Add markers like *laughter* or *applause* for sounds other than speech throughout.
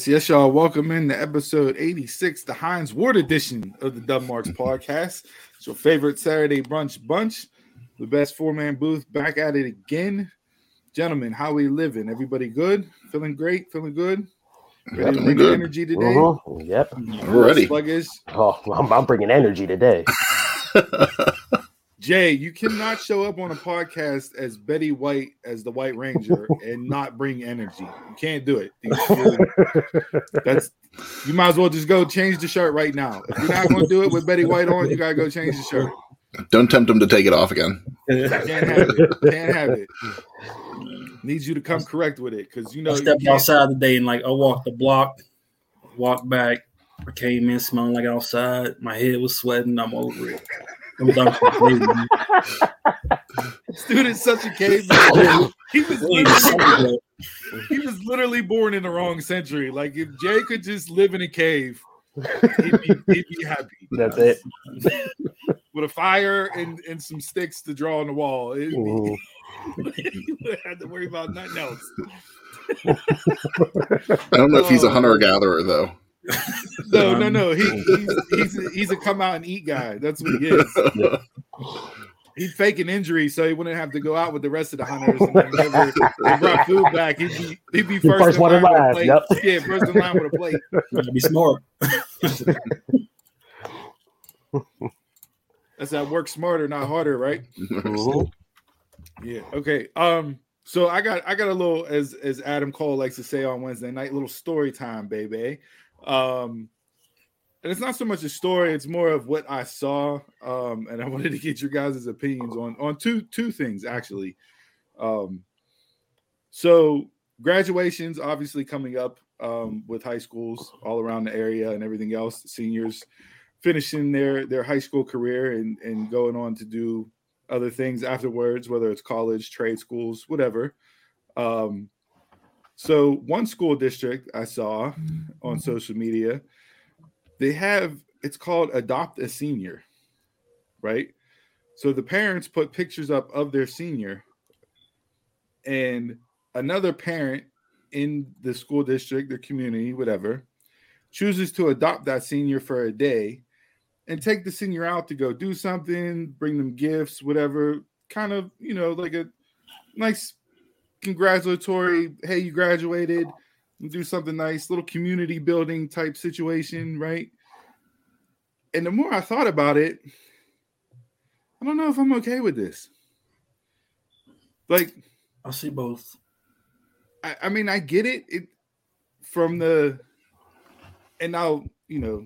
Yes, yes, y'all. Welcome in to episode 86, the Hines Ward edition of the Dub Marks podcast. It's your favorite Saturday brunch bunch, the best four man booth back at it again. Gentlemen, how we living? Everybody good? Feeling great? Feeling good? Ready to bring good. energy today? Mhm. Yep. We're ready. Sluggish. Oh, I'm, I'm bringing energy today. *laughs* Jay, you cannot show up on a podcast as Betty White as the White Ranger and not bring energy. You can't do it. You- That's you might as well just go change the shirt right now. If you're not going to do it with Betty White on, you gotta go change the shirt. Don't tempt him to take it off again. Can't have it. Can't have it. Needs you to come correct with it because you know I stepped can't- outside today and like I walked the block, walked back. I came in smelling like outside. My head was sweating. I'm over it. I'm done. *laughs* This dude is such a caveman. He was *laughs* literally, he was literally born in the wrong century. Like if Jay could just live in a cave, he'd be, he'd be happy. That's it. *laughs* With a fire and, and some sticks to draw on the wall. It'd be- Mhm. would have to worry about nothing else. I don't know if he's a Oh. hunter gatherer though. *laughs* No, no, no. He, he's, he's, a, he's a come out and eat guy. That's what he is. He'd fake an injury so he wouldn't have to go out with the rest of the hunters. And then whenever they brought food back, he'd be, he'd be first, first in one in line with a plate. yep. Yeah, first in line with a plate. *laughs* Gotta be smart. *laughs* That's that work smarter, not harder, right? Yeah. Okay. Um. So I got I got a little as as Adam Cole likes to say on Wednesday night, little story time, baby. Um. And it's not so much a story; it's more of what I saw. Um. And I *laughs* wanted to get your guys' opinions on on two two things actually. Um. So graduations obviously coming up um, with high schools all around the area and everything else. Seniors finishing their their high school career and and going on to do other things afterwards, whether it's college, trade schools, whatever. Um, so one school district I saw on mm-hmm. social media, they have it's called Adopt a Senior, right? So the parents put pictures up of their senior, and another parent in the school district, their community, whatever, chooses to adopt that senior for a day and take the senior out to go do something, bring them gifts, whatever, kind of, you know, like a nice congratulatory, hey, you graduated, do something nice, little community building type situation, right? And the more I thought about it, I don't know if I'm okay with this. Like, I see both. I, I mean, I get it. It from the and now you know,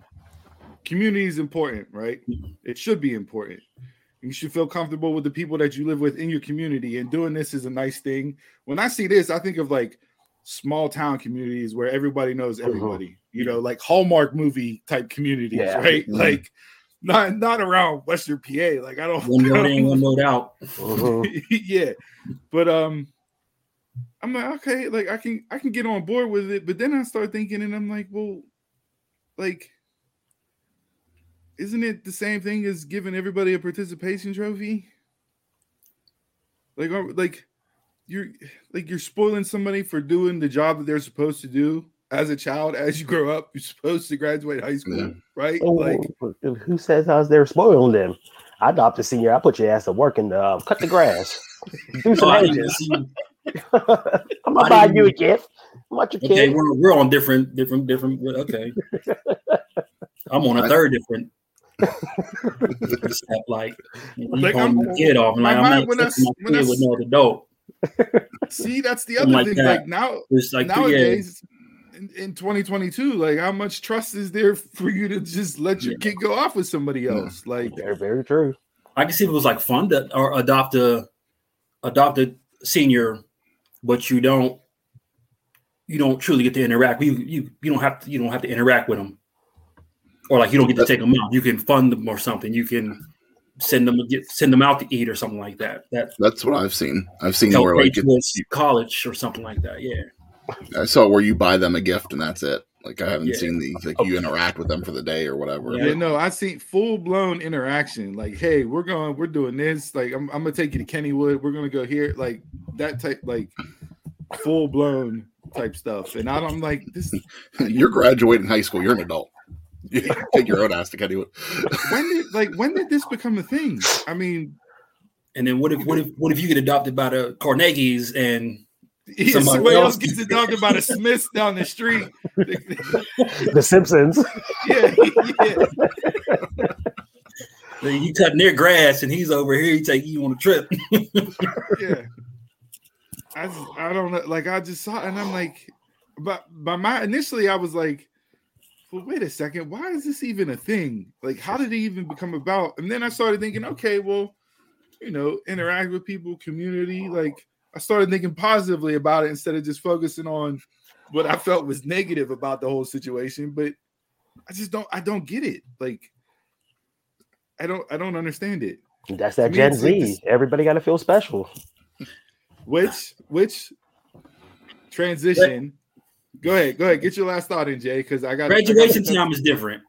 community is important, right? It should be important. You should feel comfortable with the people that you live with in your community, and doing this is a nice thing. When I see this, I think of like small town communities where everybody knows everybody. You know, like Hallmark movie type communities, Yeah. right? Mhm. Like not not around Western PA. Like I don't. One I road don't- in, one road out. Mhm. *laughs* yeah but um i'm like okay like i can i can get on board with it but then i start thinking and i'm like well like isn't it the same thing as giving everybody a participation trophy like are- like you're like you're spoiling somebody for doing the job that they're supposed to do as a child as you grow up you're supposed to graduate high school Yeah. right Oh, like who says I was there spoiling them? I adopt a senior. I put your ass to work and uh, cut the grass. *laughs* Do some I didn't hedges. see- *laughs* I'm I not buying didn't- you a gift. I'm not your Okay, kid. we're, we're on different, different, different. Okay, *laughs* I'm on a third different. Step, like you Like, like, I'm- the kid off, like I'm not when I accepting my when I kid with no adult. see that's the other like thing that. like now It's like yeah, nowadays in, in 2022 like how much trust is there for you to just let your Yeah. kid go off with somebody Yeah. else like Very, very true. I can see if it was like fun to or adopt a adopt a senior, but you don't you don't truly get to interact. You you you don't have to you don't have to interact with them, or like you don't get to take them out. You can fund them or something. You can send them get send them out to eat or something like that. That That's what I've seen. I've seen where pay like towards college or something like that. Yeah, I saw where you buy them a gift and that's it. Like I haven't Yeah. seen the like you interact with them for the day or whatever. yeah no i see full-blown interaction like hey we're going we're doing this like I'm, I'm gonna take you to kennywood we're gonna go here like that type like full-blown type stuff. And I'm like, this *laughs* You're graduating high school. You're an adult. You *laughs* *laughs* take your own ass to do it. when did like when did this *laughs* become a thing? I mean, And then what if what if what if you get adopted by the Carnegies and yeah, Somebody somebody else else. gets adopted by the Smiths down the street. The Simpsons. yeah, yeah. you cutting their grass and he's over here, he take you on a trip. yeah. I just, I don't know. Like I just saw, it and I'm like, but by my initially, I was like, well, wait a second, why is this even a thing? Like, how did it even become about? And then I started thinking, okay, well, you know, interact with people, community. Like, I started thinking positively about it instead of just focusing on what I felt was negative about the whole situation. But I just don't, I don't get it. Like, I don't, I don't understand it. That's that Gen it's like Z. this- Everybody got to feel special. *laughs* Which which transition? Go ahead, go ahead. Get your last thought in, Jay, because I got Graduation time is different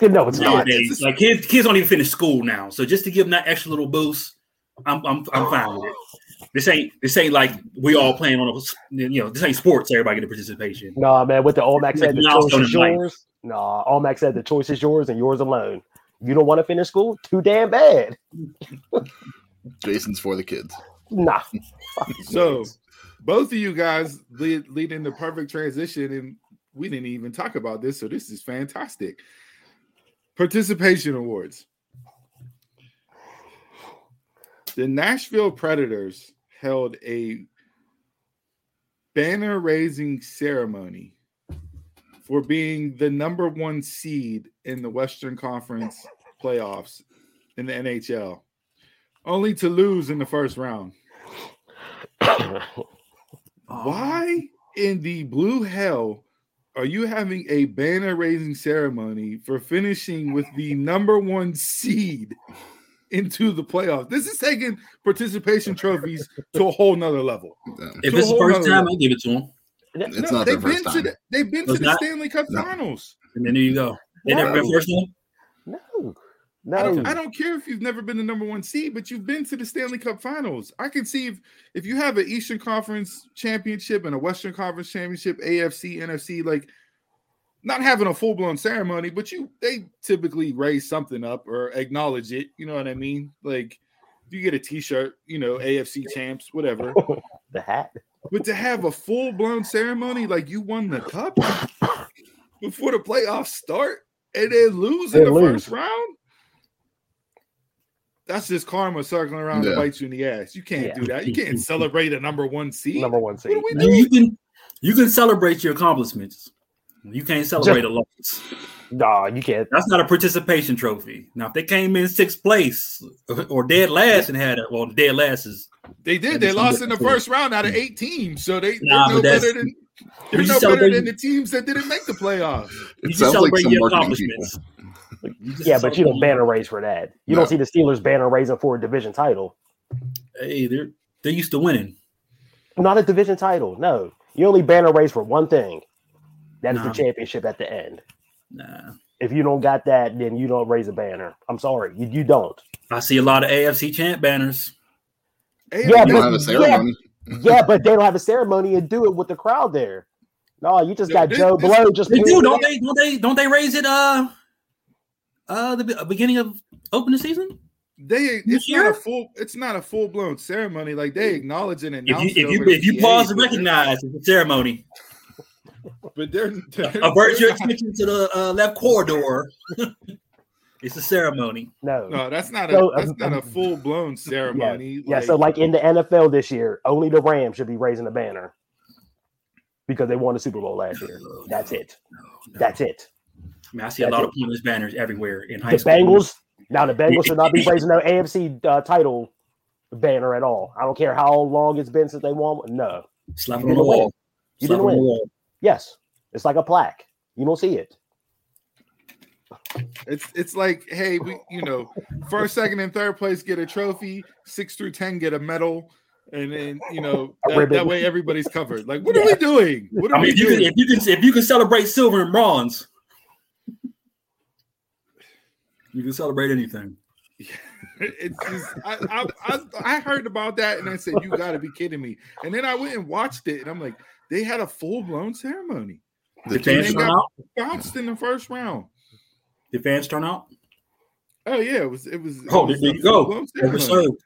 No, it's not. nowadays. Like kids, kids don't even finish school now. So just to give them that extra little boost, I'm I'm I'm fine with it. This ain't this ain't like we all playing on a you know this ain't sports. Everybody get a participation. No, man. What the Olmec said, the Milestone choice is in life. yours. No, Olmec said the choice is yours and yours alone. You don't want to finish school? Too damn bad. Jason's for the kids. Nah. *laughs* So both of you guys lead lead into perfect transition, and we didn't even talk about this, so this is fantastic. Participation awards. The Nashville Predators held a banner raising ceremony for being the number one seed in the Western Conference playoffs in the NHL, only to lose in the first round. *coughs* Um, Why in the blue hell are you having a banner raising ceremony for finishing with the number one seed into the playoffs? This is taking participation trophies to a whole nother level. Yeah. If To it's the first on. time, I give it to them. It's No, not they've their been first to time. the, they've been to It's the? Stanley Cup No. finals. And then there you go. They never been first one. No. I don't, I don't care if you've never been the number one seed, but you've been to the Stanley Cup Finals. I can see if if you have an Eastern Conference championship and a Western Conference championship, AFC, NFC, like not having a full blown ceremony, but you they typically raise something up or acknowledge it. You know what I mean? Like you get a T-shirt, you know, AFC champs, whatever. *laughs* The hat. But to have a full blown ceremony like you won the cup *laughs* before the playoffs start and then lose in the lose. first round, that's just karma circling around to Yeah. bite you in the ass. You can't Yeah. do that. You can't *laughs* celebrate a number one seed. Number one What seed. we You, you can you can celebrate your accomplishments. You can't celebrate a loss. No, you can't. That's not a participation trophy. Now, if they came in sixth place or dead last and had a well, dead last is They did. They lost in the first round out of eight teams, so they, Nah, they're no better than they're no better than the teams that didn't make the playoffs. you It just sounds like celebrate some your marketing people. Accomplishments. Yeah, but you don't celebrate- banner raise for that. You No. don't see the Steelers banner raising for a division title. Hey, they're they're used to winning. Not a division title. No. You only banner raise for one thing. That is Nah. the championship at the end. Nah, If you don't got that, then you don't raise a banner. I'm sorry. You, you don't. I see a lot of AFC champ banners. Hey, Yeah, You they- don't have a ceremony. Yeah, but they don't have a ceremony and do it with the crowd there. No, you just got this- Joe this- Blow just They do, don't they? Don't they? Don't they raise it? Uh, uh, the beginning of opening season. they This it's not year? a full it's not a full blown ceremony. Like they acknowledge and If announce you it if you if you pause to recognize it's a ceremony, *laughs* but they're, they're avert your attention to the uh, left corridor. *laughs* it's a ceremony. No. No, that's not a that's um, not a full blown ceremony. Yeah, so like in the NFL this year, only the Rams should be raising the banner because they won the Super Bowl last year. That's it. That's it. I mean, I see a lot of pointless banners everywhere in high The school. Bengals now the Bengals should not be raising no AFC uh, title banner at all. I don't care how long it's been since they won. No. slap it on the wall. You Slap didn't on the win. wall. Yes, it's like a plaque. You don't see it. it's it's like, hey, we you know, first, second, and third place get a trophy, six through ten get a medal, and then you know that, that way everybody's covered. Like, what are we doing? What are I mean, we if you, can, if you can if you can celebrate silver and bronze, you can celebrate anything. *laughs* it's just I, I, I I heard about that and I said, "You got to be kidding me!" And then I went and watched it, and I'm like, they had a full blown ceremony. The The fans They turn out. bounced in the first round. The fans turn out. Oh yeah, it was it was. it Oh, was there you go. full-blown Never ceremony.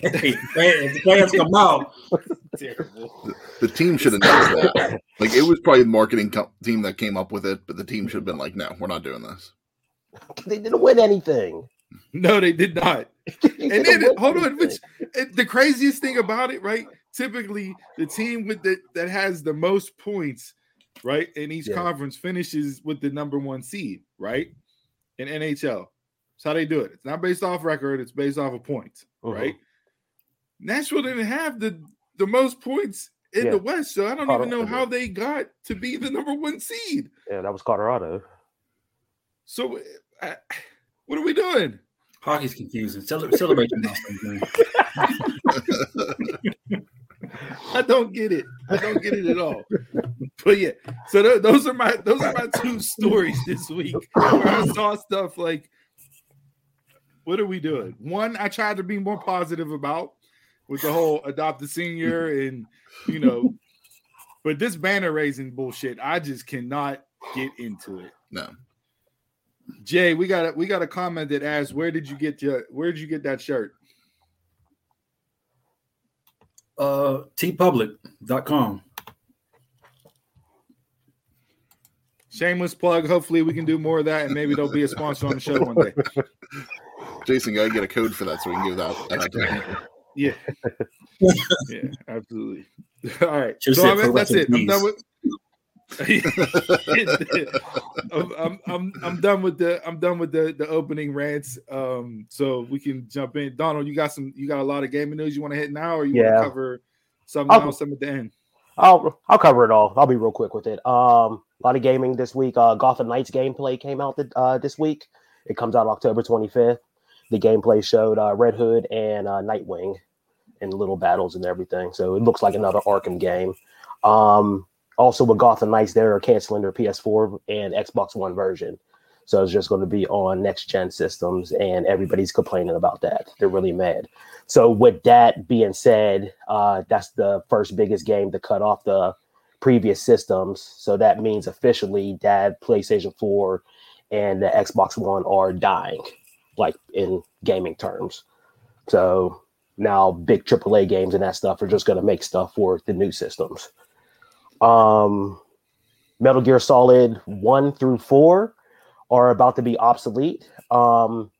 served. Hey, if the fans come out. Terrible. The team should have known that. Like it was probably the marketing co- team that came up with it, but the team should have been like, "No, we're not doing this." *laughs* They didn't win anything. *laughs* No, they did not. *laughs* And then hold on, which the craziest thing about it, right? Typically, the team with the that has the most points, right, in each Yeah. conference finishes with the number one seed, right? In NHL. That's how they do it. It's not based off record, it's based off of points, Mhm. right? Nashville didn't have the the most points in Yeah. the West, so I don't Caught even know how they got to be the number one seed. Yeah, that was Colorado. So, *sighs* what are we doing? Hockey's confusing. Cele- Celebrate your milestones, *laughs* man. I don't get it. I don't get it at all. But yeah, so th- those are my those are my two stories this week. Where I saw stuff like, what are we doing? One, I tried to be more positive about with the whole adopt a senior and you know, but this banner raising bullshit, I just cannot get into it. No, Jay, we got a we got a comment that asks, where did you get your where did you get that shirt? Uh, TeePublic.com. Shameless plug. Hopefully, we can do more of that, and maybe there'll be a sponsor on the show one day. *laughs* Jason, gotta get a code for that so we can give that. out to. Yeah. *laughs* yeah, absolutely. *laughs* All right. Should've So I mean, that's it. I'm done with *laughs* I'm, I'm, I'm I'm done with the I'm done with the the opening rants. Um, so we can jump in. Donald, you got some you got a lot of gaming news you want to hit now, or you want to cover something I'll- else some at the end? I'll I'll cover it all. I'll be real quick with it. Um, a lot of gaming this week. Uh, Gotham Knights gameplay came out th- uh, this week. It comes out October 25th. The gameplay showed uh, Red Hood and uh, Nightwing in little battles and everything. So it looks like another Arkham game. Um, also with Gotham Knights, they're canceling their PS4 and Xbox One version. So it's just going to be on next gen systems, and everybody's complaining about that. They're really mad. So with that being said, uh, that's the first biggest game to cut off the previous systems. So that means officially that PlayStation 4 and the Xbox One are dying, like in gaming terms. So now big AAA games and that stuff are just going to make stuff for the new systems. Um, Metal Gear Solid 1 through 4 are about to be obsolete. Um,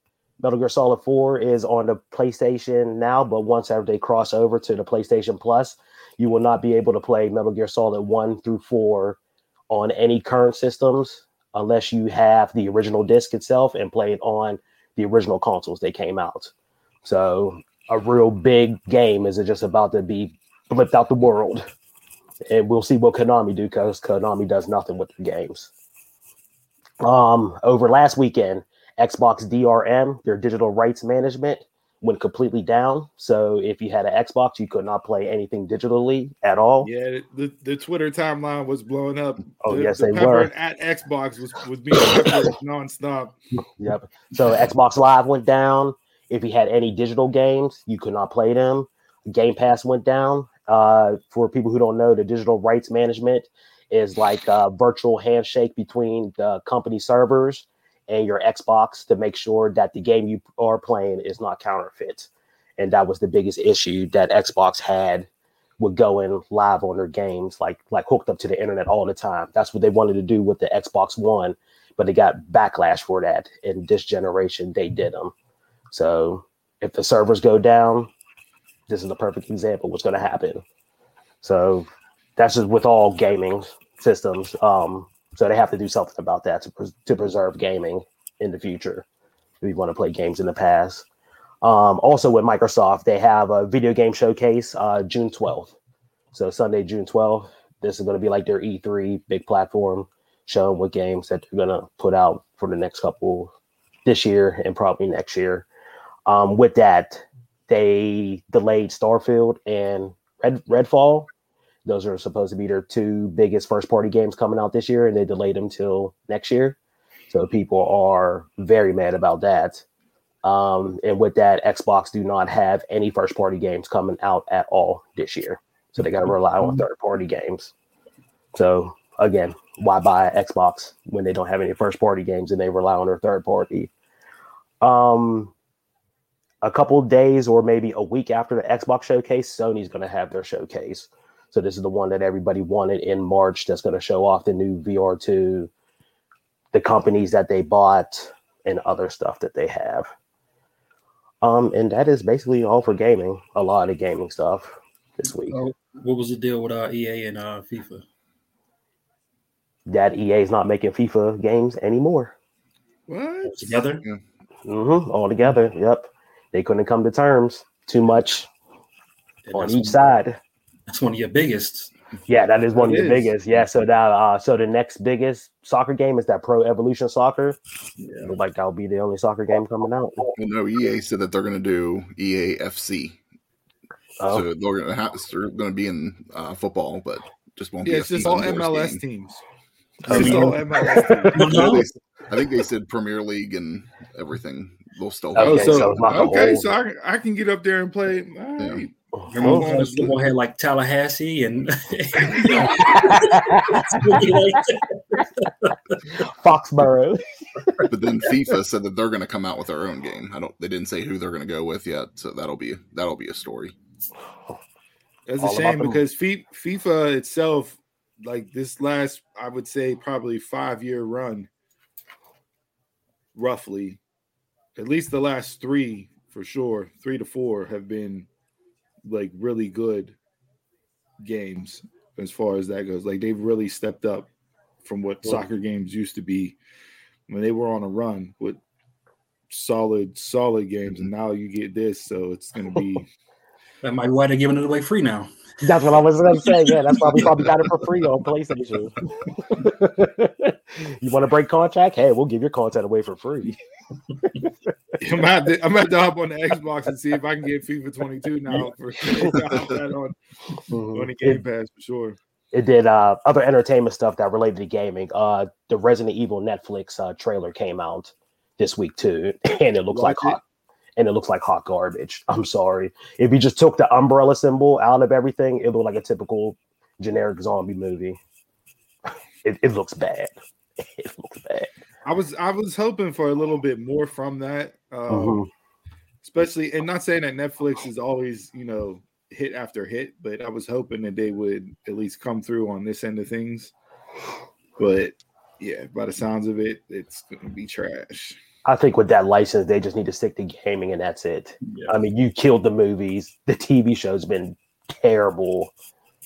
Metal Gear Solid 4 is on the PlayStation now, but once they cross over to the PlayStation Plus, you will not be able to play Metal Gear Solid 1 through 4 on any current systems unless you have the original disc itself and play it on the original consoles they came out. So a real big game is it just about to be flipped out the world. And we'll see what Konami do because Konami does nothing with the games. Um, over last weekend, Xbox DRM, their digital rights management, went completely down. So if you had an Xbox, you could not play anything digitally at all. Yeah, the, the Twitter timeline was blowing up. Oh, the, yes, the they were. At Xbox was was being *laughs* nonstop. Yep. So Xbox Live went down. If you had any digital games, you could not play them. Game Pass went down. Uh, for people who don't know, the digital rights management is like a virtual handshake between the company servers and your Xbox to make sure that the game you are playing is not counterfeit. And that was the biggest issue that Xbox had with going live on their games, like like hooked up to the internet all the time. That's what they wanted to do with the Xbox One, but they got backlash for that. In this generation, they did them. So if the servers go down, this is the perfect example what's going to happen. So that's just with all gaming systems. Um, so they have to do something about that to, to preserve gaming in the future. If you want to play games in the past. Um, also with Microsoft, they have a video game showcase uh, June 12th. So Sunday, June 12th. This is going to be like their E3 big platform showing what games that they're going to put out for the next couple this year and probably next year. Um, with that, they delayed Starfield and Red Redfall. Those are supposed to be their two biggest first party games coming out this year, and they delayed them till next year. So people are very mad about that. Um, and with that, Xbox do not have any first party games coming out at all this year. So they got to rely on third party games. So again, why buy Xbox when they don't have any first party games and they rely on their third party? Um, a couple days or maybe a week after the Xbox showcase, Sony's going to have their showcase. So this is the one that everybody wanted in March. That's going to show off the new VR2, the companies that they bought, and other stuff that they have. Um, and that is basically all for gaming. A lot of gaming stuff this week. Oh, what was the deal with uh, EA and uh, FIFA? That EA is not making FIFA games anymore. What? Together? Mm-hmm. All together. Yep. They couldn't come to terms. Too much And on each one- side. That's one of your biggest. Yeah, that is one It of the biggest. Yeah. So that uh so the next biggest soccer game is that Pro Evolution Soccer. Yeah. Look like that'll be the only soccer game coming out. Well, no, EA said that they're going to do EAFC. Oh, So they're going to have they're going to be in uh, football, but just won't Yeah, be. it's just all MLS game. teams. It's just all MLS teams. No, I know no. they- *laughs* I think they said Premier League and everything. They'll. Okay, so so, it's not the okay, so I, I can get up there and play. All right. Remember Oh. when football had like Tallahassee and *laughs* Foxborough. but then FIFA said that they're going to come out with their own game. I don't. They didn't say who they're going to go with yet, so that'll be that'll be a story. That's a All about shame because Fi- FIFA itself, like this last, I would say probably five year run, roughly, at least the last three for sure, three to four have been like really good games as far as that goes. Like they've really stepped up from what Yeah. soccer games used to be when they were on a run with solid, solid games, mm-hmm. and now you get this, so it's gonna be. *laughs* that might why they're giving it away free now. That's what I was going to say. Yeah, that's why we probably got it for free on PlayStation. *laughs* you want to break contract? Hey, we'll give your content away for free. I'm at I'm at the hop on the Xbox and see if I can get FIFA 22 now for have that on, on the Game Pass for sure. it did uh, other entertainment stuff that related to gaming. Uh, the Resident Evil Netflix uh, trailer came out this week too, *laughs* and it looks like it. And it looks like hot garbage. *laughs* I'm sorry. If you just took the umbrella symbol out of everything, it looked like a typical generic zombie movie. *laughs* It, it looks bad. *laughs* It looks bad. I was I was hoping for a little bit more from that, um, Mhm. especially and not saying that Netflix is always you know hit after hit, but I was hoping that they would at least come through on this end of things. But yeah, by the sounds of it, it's gonna be trash. I think with that license, they just need to stick to gaming and that's it. Yeah. I mean, you killed the movies. The TV show's been terrible.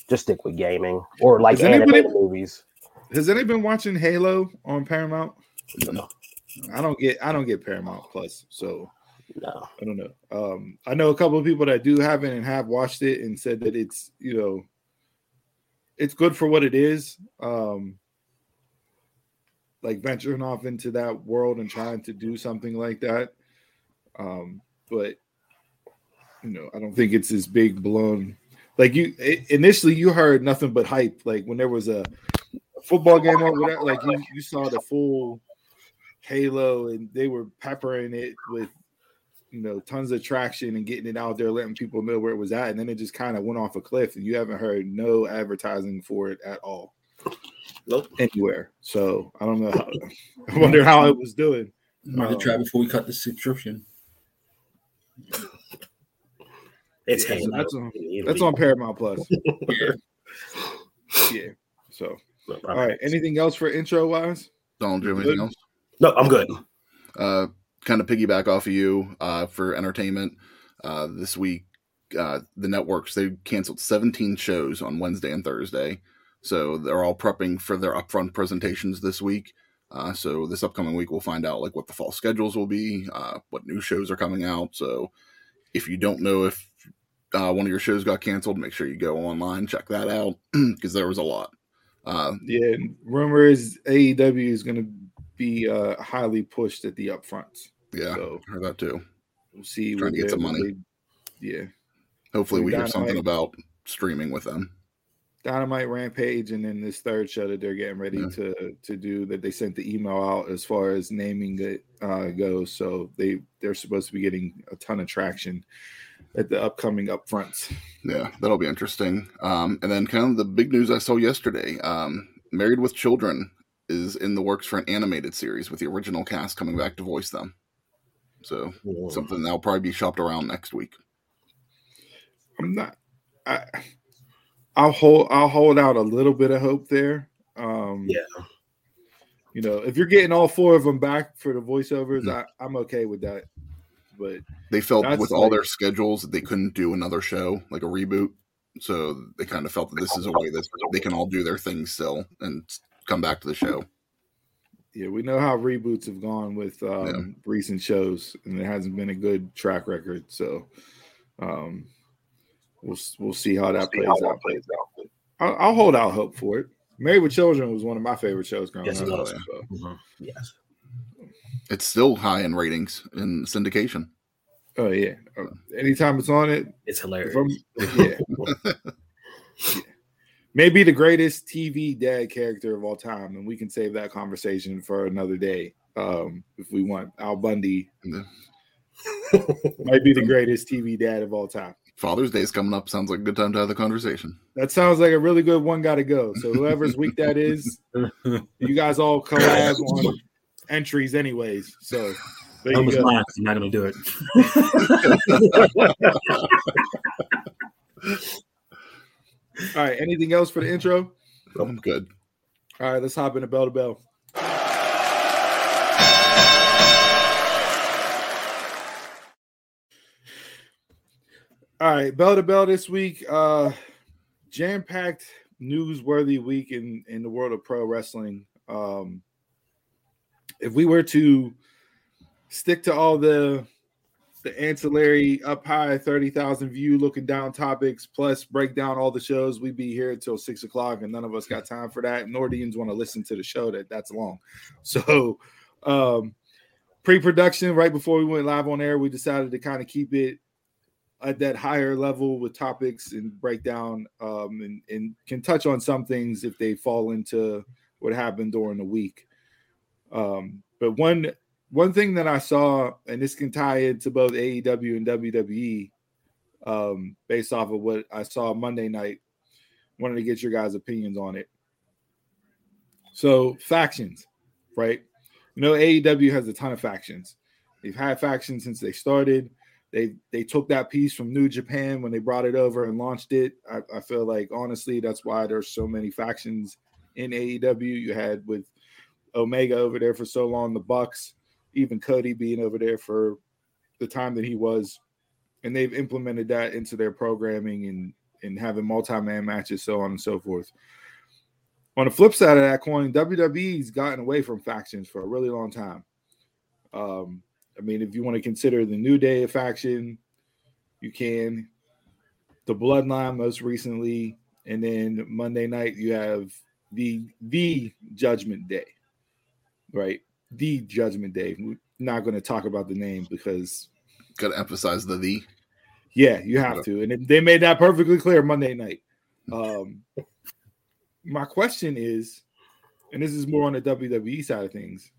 Just stick with gaming or like Has anybody- movies. Has anybody been watching Halo on Paramount? No, I don't get I don't get Paramount Plus, so no. I don't know. Um, I know a couple of people that do have it and have watched it and said that it's you know it's good for what it is. Um, like venturing off into that world and trying to do something like that. Um, but you know, I don't think it's as big blown. Like you i- initially, you heard nothing but hype. Like when there was a football game or whatever, like you, you saw the full Halo and they were peppering it with you know tons of traction and getting it out there, letting people know where it was at, and then it just kind of went off a cliff, and you haven't heard no advertising for it at all, Nope. anywhere. So I don't know. How, *laughs* I wonder how it was doing. Might have tried before we cut the subscription. It's Yeah, so that's on that's on Paramount Plus. *laughs* yeah. So all right. Anything else for intro wise? Don't do anything Good. else? No, I'm good. uh, kind of piggyback off of you uh, for entertainment uh, this week. Uh, the networks they canceled 17 shows on Wednesday and Thursday, so they're all prepping for their upfront presentations this week. Uh, so this upcoming week, we'll find out like what the fall schedules will be, uh, what new shows are coming out. So if you don't know if uh, one of your shows got canceled, make sure you go online check that out *clears throat* because there was a lot. Uh, Yeah. Rumor is AEW is going to be uh, highly pushed at the upfronts. yeah, So heard that too. we'll see. Trying to get some money. they- yeah. Hopefully, we hear something about streaming with them. Dynamite Rampage, and then this third show that they're getting ready Yeah. to to do that they sent the email out as far as naming it uh, goes. So they they're supposed to be getting a ton of traction at the upcoming upfronts. Yeah, that'll be interesting. Um, and then kind of the big news I saw yesterday: um, Married with Children is in the works for an animated series with the original cast coming back to voice them. So something that'll probably be shopped around next week. I'm not. I, I'll hold. I'll hold out a little bit of hope there. Um, Yeah. You know, if you're getting all four of them back for the voiceovers, Yeah. I, I'm okay with that. But They felt with all their schedules that they couldn't do another show like a reboot, so they kind of felt that this is a way that they can all do their thing still and come back to the show. yeah, we know how reboots have gone with um, Yeah. recent shows, and it hasn't been a good track record. So, um, we'll we'll see how that plays out. I'll, I'll hold out hope for it. Married with Children was one of my favorite shows growing Yes, it up. was. so. Mhm. Yes. It's still high in ratings in syndication. Oh yeah. Uh, Anytime it's on it, It's hilarious. I'm- yeah. *laughs* Maybe the greatest TV dad character of all time, and we can save that conversation for another day. Um, if we want, Al Bundy Yeah. *laughs* might be the greatest TV dad of all time. Father's Day is coming up. Sounds like a good time to have the conversation. That sounds like a really good one. Got to go. So whoever's week that is, you guys all collab on entries, anyways. So there I you was go. lying. I'm not going to do it. *laughs* All right. Anything else for the intro? I'm good. All right. Let's hop into bell to bell. All right, bell to bell this week. Uh jam-packed, newsworthy week in in the world of pro wrestling. Um if we were to stick to all the the ancillary up high 30,000 view looking down topics plus break down all the shows we'd be here until six o'clock and none of us got time for that nor do want to listen to the show that that's long *laughs* so um pre-production right before we went live on air we decided to kind of keep it at that higher level with topics and breakdown um and, and can touch on some things if they fall into what happened during the week um but one one thing that I saw, and this can tie into both AEW and WWE, um, based off of what I saw Monday night, wanted to get your guys' opinions on it. So factions, right? You know, AEW has a ton of factions. They've had factions since they started. They they took that piece from New Japan when they brought it over and launched it. I, I feel like honestly, that's why there's so many factions in AEW. You had with Omega over there for so long, the Bucks even Cody being over there for the time that he was, and they've implemented that into their programming and and having multi-man matches, so on and so forth. On the flip side of that coin, WWE's gotten away from factions for a really long time. Um, I mean, if you want to consider the New Day a faction, you can. The Bloodline most recently, and then Monday night you have the the Judgment Day, right? the Judgment Day. We're not going to talk about the name because, Got to emphasize the the. yeah, you have to. And they made that perfectly clear Monday night. Um, my question is, and this is more on the WWE side of things,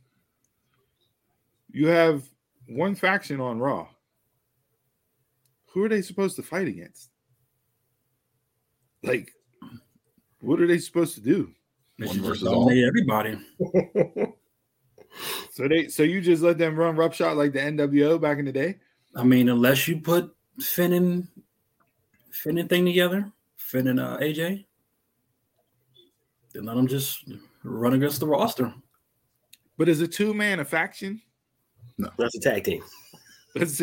you have one faction on Raw. Who are they supposed to fight against? Like, what are they supposed to do? They One should versus all. dominate everybody. *laughs* So they, so you just let them run roughshod like the NWO back in the day? I mean, unless you put Finn and Finn and thing together, Finn and uh, AJ, then let them just run against the roster. But is a two man a faction? That's a tag team. I was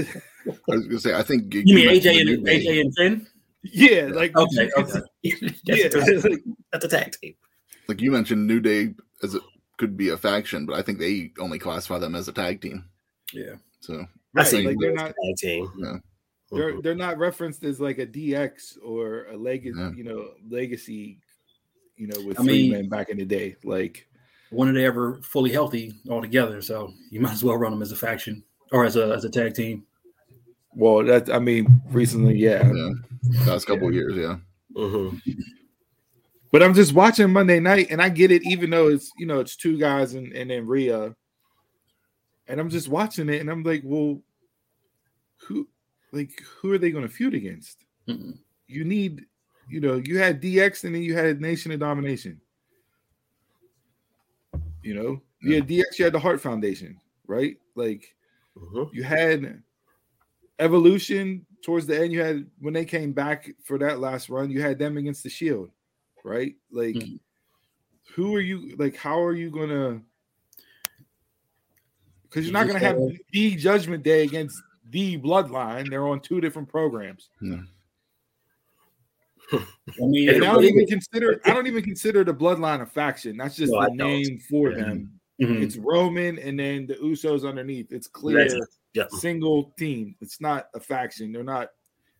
gonna say. I think You mean AJ and AJ and Finn? Yeah, like Okay, okay. *laughs* yeah, That's, a, like, that's a tag team. Like you mentioned, New Day as it could be a faction, but I think they only classify them as a tag team. Yeah. So right, That's Same like they're a not tag team. Yeah. they're Mhm. they're not referenced as like a DX or a legacy, Yeah. you know, legacy, you know, with I three mean- men back in the day. Like When are they ever fully healthy all together? So you might as well run them as a faction or as a as a tag team. well, that I mean, recently, yeah. yeah, last couple of years, yeah. Mhm. But I'm just watching Monday night, and I get it, even though it's you know it's two guys and and then Rhea, and I'm just watching it, and I'm like, well, who, like, who are they going to feud against? Mm-mm. You need, you know, you had DX, and then you had Nation of Domination. You know, yeah, DX, you had the Heart Foundation, right? Like, Mhm. you had Evolution towards the end. You had when they came back for that last run, you had them against the Shield, right? Like, Mhm. who are you? Like, how are you gonna? Because you're not gonna have the Judgment Day against the Bloodline. They're on two different programs. I mean, And I don't even consider. I don't even consider the Bloodline a faction. That's just No, I the don't. name for Yeah. them. mhm. It's Roman, and then the Usos underneath. It's clear. It. Yeah. single team. It's not a faction. They're not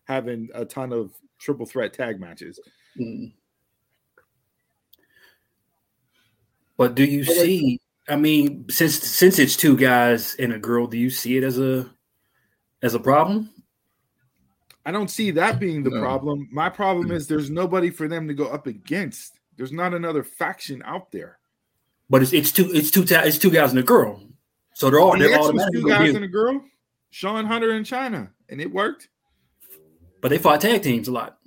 having a ton of triple threat tag matches. Mm. But do you But, like- see? I mean, since since it's two guys and a girl, do you see it as a as a problem? I don't see that being the No. problem. My problem mm. is there's nobody for them to go up against. There's not another faction out there. But it's it's two it's two ta- it's two guys and a girl, so they're all DX they're was automatically two guys be- and a girl, Shawn Hunter and Chyna, and it worked. but they fought tag teams a lot.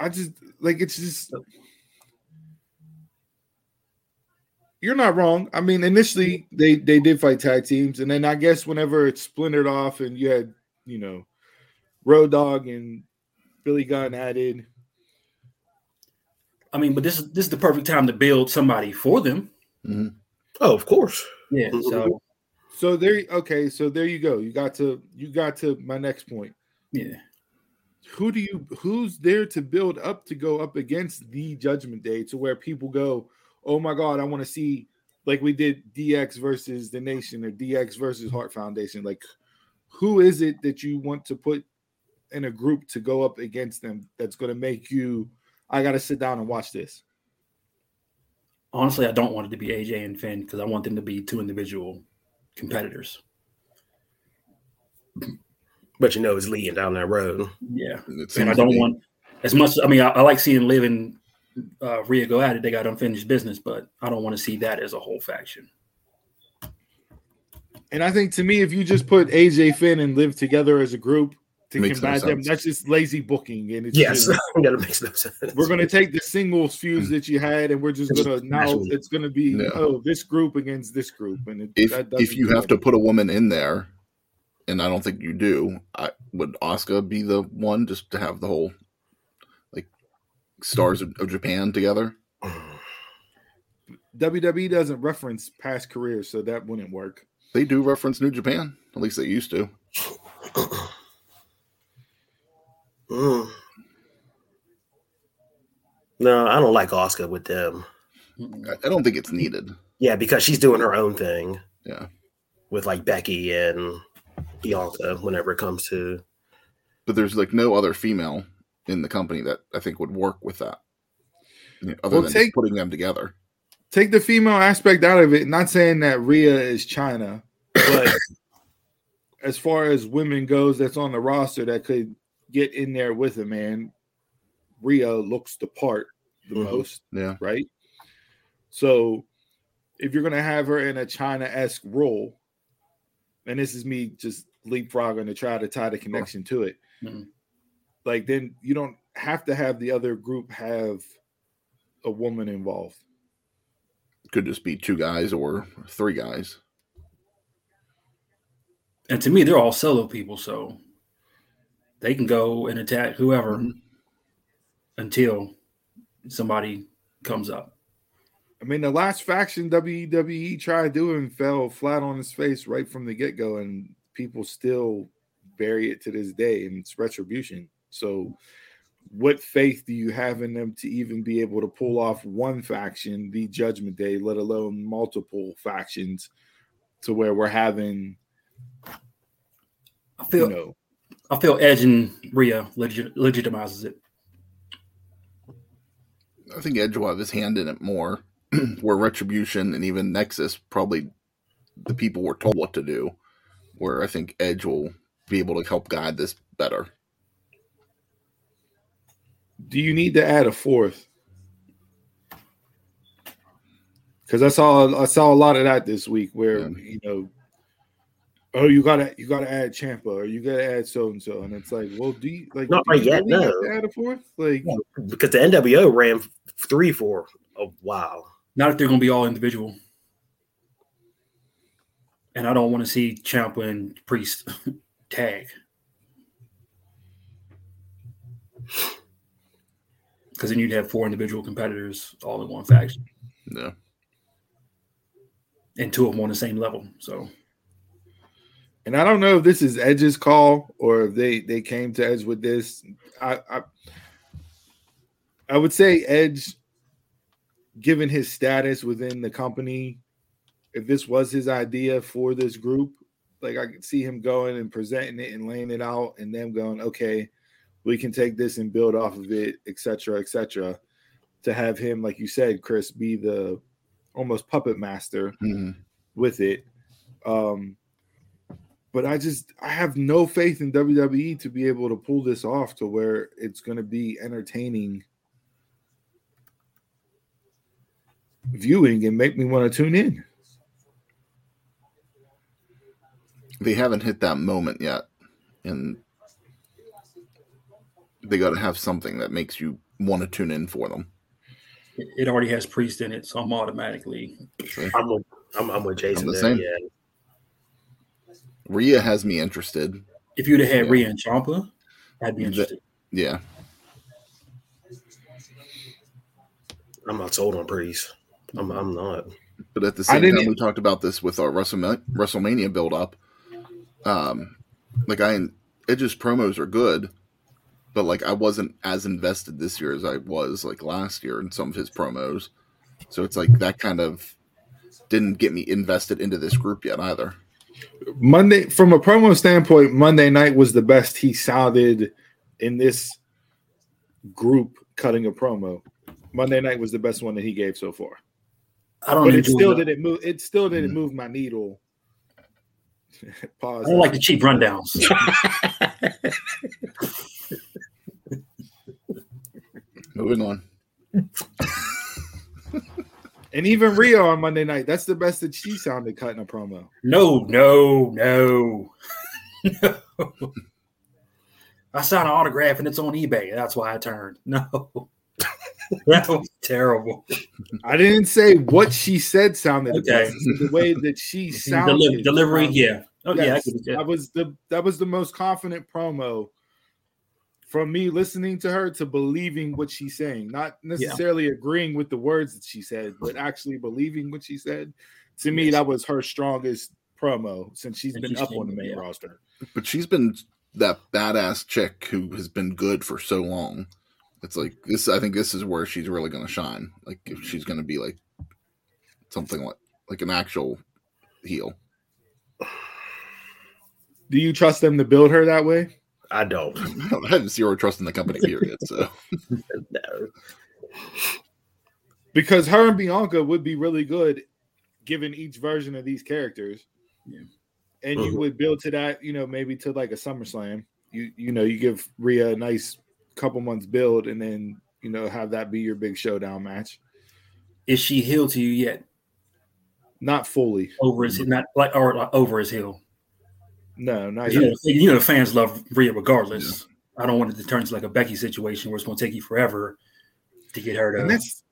I just like it's just you're not wrong. I mean, initially they they did fight tag teams, and then I guess whenever it splintered off, and you had you know Road Dog and Billy Gunn added. I mean, but this is this is the perfect time to build somebody for them. Mm-hmm. Oh, of course. Yeah. So So there, okay. So there you go. You got to you got to my next point. yeah. Who do you who's there to build up to go up against the Judgment Day to where people go, oh my god, I want to see like we did DX versus the Nation or DX versus Heart Foundation. Like, who is it that you want to put in a group to go up against them? That's going to make you. I got to sit down and watch this. Honestly, I don't want it to be AJ and Finn because I want them to be two individual competitors. But you know, it's leading down that road. Yeah. And I don't want as much. I mean, I, I like seeing Liv and uh, Rhea go at it. They got unfinished business, but I don't want to see that as a whole faction. And I think to me, if you just put AJ Finn and Liv together as a group to Makes no combat them, sense. that's just lazy booking. And it's Yes, just- *laughs* that makes no sense. we're going to take the singles fuse that you had, and we're just Just going to now it's going to be Yeah. oh this group against this group, and it, if that if you do have to put a woman in there, and I don't think you do, I would Asuka be the one just to have the whole like stars of, of Japan together. *sighs* WWE doesn't reference past careers, so that wouldn't work. They do reference New Japan, at least they used to. Mm. *sighs* No, I don't like Asuka with them. I, I don't think it's needed. Yeah, because she's doing her own thing. Yeah. With like Becky and Bianca whenever it comes to But there's like no other female in the company that I think would work with that. You know, other Well, than take- putting them together. Take the female aspect out of it. Not saying that Rhea is Chyna, but *coughs* as far as women goes, that's on the roster that could get in there with a man. Rhea looks the part the Mhm. most. Yeah. right? So if you're gonna have her in a Chyna esque role, and this is me just leapfrogging to try to tie the connection to it, Mhm. Like then you don't have to have the other group have a woman involved. Could just be two guys or three guys. And to me, they're all solo people, so they can go and attack whoever Mhm. until somebody comes up. I mean, the last faction WWE tried doing fell flat on its face right from the get go, and people still bury it to this day, and it's retribution. So, what faith do you have in them to even be able to pull off one faction, the Judgment Day, let alone multiple factions, to where we're having, I you feel know, I feel Edge and Rhea legit, legitimizes it. I think Edge will have his hand in it more, *clears throat* where Retribution and even Nexus probably the people were told what to do. Where I think Edge will be able to help guide this better. Do you need to add a fourth? Because I saw I saw a lot of that this week, where Yeah. you know, oh, you gotta you gotta add Ciampa or you gotta add so and so, and it's like, well, do you like Not do right you yet, no. add a fourth? Like, because the NWO ran three for a while. Not if they're going to be all individual. And I don't want to see Ciampa and Priest *laughs* tag. Because then you'd have four individual competitors all in one faction, Yeah. and two of them on the same level. So and I don't know if this is Edge's call or if they they came to Edge with this. I I, I would say Edge, given his status within the company, if this was his idea for this group, like I could see him going and presenting it and laying it out, and them going, okay, we can take this and build off of it, etc., etc. To have him, like you said, Chris, be the almost puppet master Mhm. with it. Um, but I just I have no faith in WWE to be able to pull this off to where it's going to be entertaining viewing and make me want to tune in. They haven't hit that moment yet, and they got to have something that makes you want to tune in for them. it, it already has Priest in it, so I'm automatically I'm with, I'm, I'm with Jason I'm the there. same. Yeah, Rhea has me interested. if you'd have had Yeah. Rhea and Ciampa, I'd be The- interested. Yeah, I'm not sold on Priest. I'm, I'm not. but at the same time, we talked about this with our WrestleMania, WrestleMania build up. Um, like I, Edge's promos are good, but like I wasn't as invested this year as I was like last year in some of his promos. So it's like that kind of didn't get me invested into this group yet either. Monday, from a promo standpoint, Monday night was the best he sounded in this group cutting a promo. Monday night was the best one that he gave so far. I don't But it still the- didn't move. It still didn't Mhm. move my needle. *laughs* Pause. I don't like the cheap rundowns. *laughs* Moving on. *laughs* And even Rhea on Monday night, that's the best that she sounded cutting a promo. No, no, no, *laughs* no. I signed an autograph and it's on eBay. That's why I turned. No, *laughs* that was terrible. I didn't say what she said sounded the Okay. best. The way that she sounded. Deli- delivery, sounded- yeah. Oh yeah, I Yes, get it, yeah. that was the that was the most confident promo from me listening to her to believing what she's saying, not necessarily agreeing with the words that she said, but actually believing what she said. To me, that was her strongest promo since she's And been she's up on the main yeah. roster. But she's been that badass chick who has been good for so long. It's like this. I think this is where she's really going to shine. Like if she's going to be like something like like an actual heel. Do you trust them to build her that way? I don't. *laughs* I don't I have zero trust in the company. Period. So *laughs* No. Because her and Bianca would be really good given each version of these characters. Yeah. And you Mhm. would build to that, you know, maybe to like a SummerSlam. You you know, you give Rhea a nice couple months build and then, you know, have that be your big showdown match. Is she healed to you yet? Not fully. Over his not like or like, over his heel. No, not You yet. know, you know, the fans love Rhea regardless. I don't want it to turn into like a Becky situation where it's going to take you forever to get her to. And that's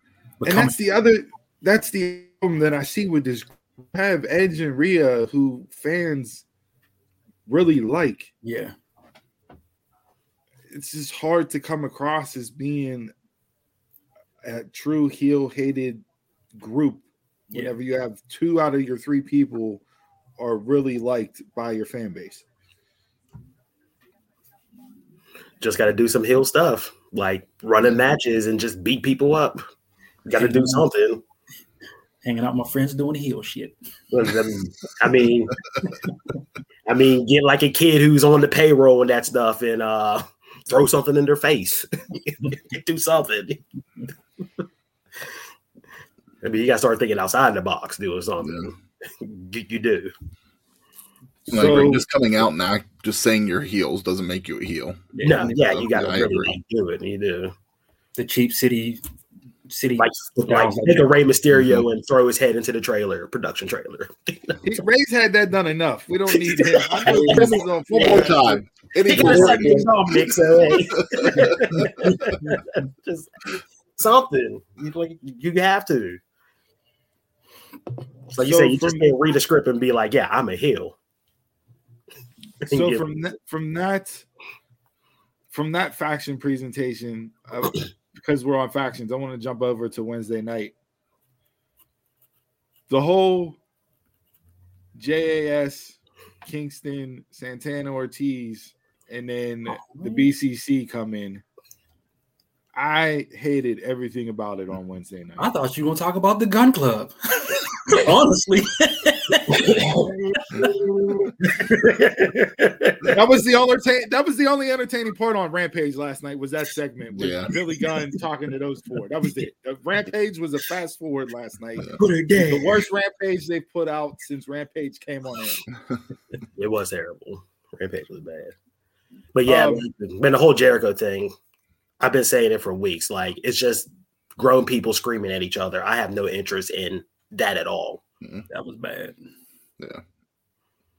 and that's the other that's the problem that I see with this have Edge and Rhea who fans really like. yeah, it's just hard to come across as being a true heel hated group Yeah. whenever you have two out of your three people are really liked by your fan base. Just got to do some heel stuff, like running matches and just beat people up. Got to do something. hanging out with my friends doing heel shit. I mean, *laughs* I mean, get like a kid who's on the payroll and that stuff, and uh, throw something in their face. *laughs* do something. *laughs* I mean, you got to start thinking outside the box, doing something. You, *laughs* you do. I agree. So- Just coming out and act, just saying you're heels doesn't make you a heel. No, yeah, you got to I really like, do it. You do. The cheap city, city. Like, Yeah, like take a Rey Mysterio Mm-hmm. and throw his head into the trailer, production trailer. *laughs* He, Rey's had that done enough. We don't need him. I know this is on One more time. Any He got more- sucked in Dominic, so hey. *laughs* just something. You like you have to. It's like you say, you just from- can't read a script and be like, "Yeah, I'm a heel." *laughs* So from that, from that, from that faction presentation, uh, *coughs* because we're on factions, I want to jump over to Wednesday night. The whole JAS, Kingston, Santana Ortiz, and then the BCC come in. I hated everything about it on Wednesday night. I thought you were gonna talk about the gun club. *laughs* Honestly, that was the only entertain- that was the only entertaining part on Rampage last night was that segment with Yeah. Billy Gunn talking to those four. That was it. The Rampage was a fast forward last night. put her The worst Rampage they've put out since Rampage came on air. it was terrible. Rampage was bad. But yeah, Um, man, the whole Jericho thing, I've been saying it for weeks. Like it's just grown people screaming at each other. I have no interest in that at all. That was bad. Yeah.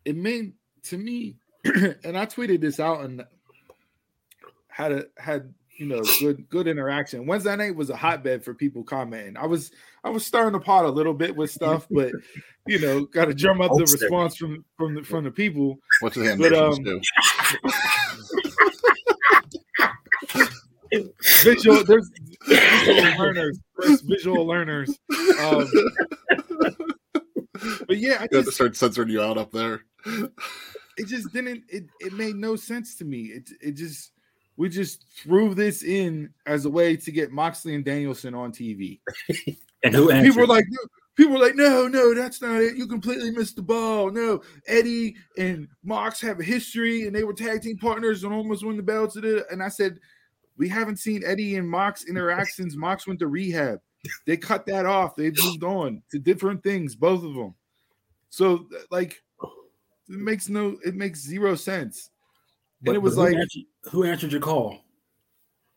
It meant to me, *clears throat* and I tweeted this out and had a had you know good good interaction. Wednesday night was a hotbed for people commenting. I was I was stirring the pot a little bit with stuff, but you know, got to drum up the Hosting. response from from the from the people. What's the hand But, motions um, do? *laughs* visual there's visual *laughs* learners there's visual learners. Um but yeah i You have to start censoring you out up there. it just didn't it, it made no sense to me. It it just we just threw this in as a way to get moxley and danielson on tv *laughs* And who answered? people were like no, people were like no no that's not it. You completely missed the ball. No eddie and mox have a history and they were tag team partners and almost won the belts and i said we haven't seen eddie and mox interact since mox went to rehab. They cut that off. They've moved on to different things both of them. So like it makes no it makes zero sense. But- and it was who like answered, who answered your call?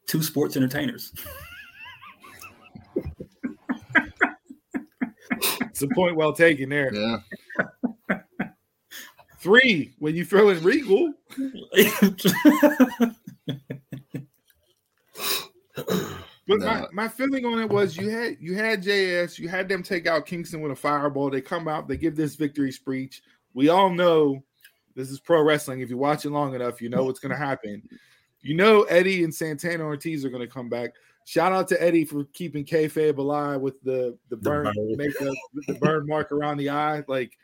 Two sports entertainers. it's a point well taken there. Yeah. three when you throw in regal *laughs* But my, my feeling on it was you had you had JS, you had them take out Kingston with a fireball. They come out, they give this victory speech. We all know this is pro wrestling. If you watch it long enough, you know what's gonna happen. You know Eddie and Santana Ortiz are gonna come back. Shout out to Eddie for keeping kayfabe alive with the the The burn burn. makeup, the burn mark around the eye, like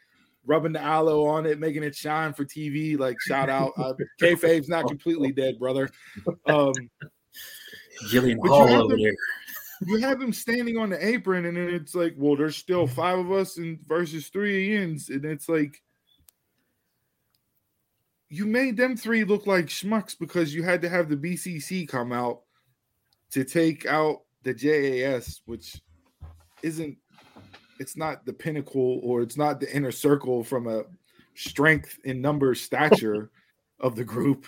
rubbing the aloe on it, making it shine for TV. Like shout out, uh, kayfabe's not completely dead, brother. Um, Jillian But you Hall have over there. you have him standing on the apron, and then it's like, well, there's still five of us and versus three ends, and it's like you made them three look like schmucks because you had to have the BCC come out to take out the JAS, which isn't it's not the pinnacle or it's not the inner circle from a strength in numbers stature of the group.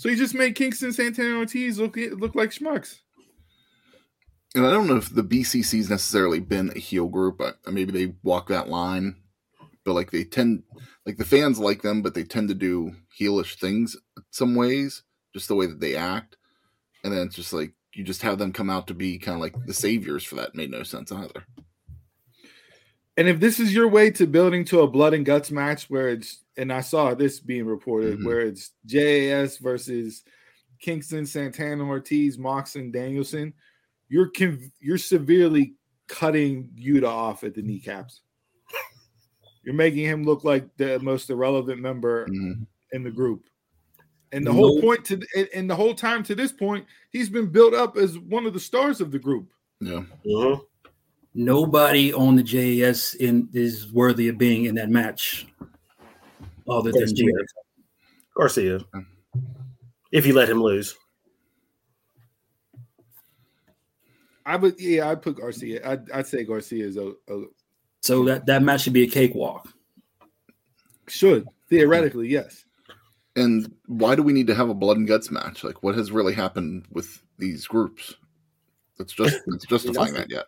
So you just made Kingston Santana Ortiz look look like schmucks. And I don't know if the BCC's necessarily been a heel group. Maybe they walk that line, but like they tend, like the fans like them, but they tend to do heelish things some ways, just the way that they act. And then it's just like you just have them come out to be kind of like the saviors for that. Made no sense either. And if this is your way to building to a blood and guts match where it's and I saw this being reported Mhm. where it's JAS versus Kingston, Santana, Ortiz, Moxon, Danielson, you're conv- you're severely cutting Yuta off at the kneecaps. You're making him look like the most irrelevant member Mhm. in the group. And the whole point to and- and the whole time to this point, he's been built up as one of the stars of the group. Yeah. Mhm. Nobody on the JAS in is worthy of being in that match, other than Garcia. Jericho. Garcia. If you let him lose. I would, yeah, I'd put Garcia. I'd, I'd say Garcia is a, a So that that match should be a cakewalk. Should theoretically, yes. And why do we need to have a blood and guts match? Like, what has really happened with these groups? That's just it's *laughs* justifying that yet.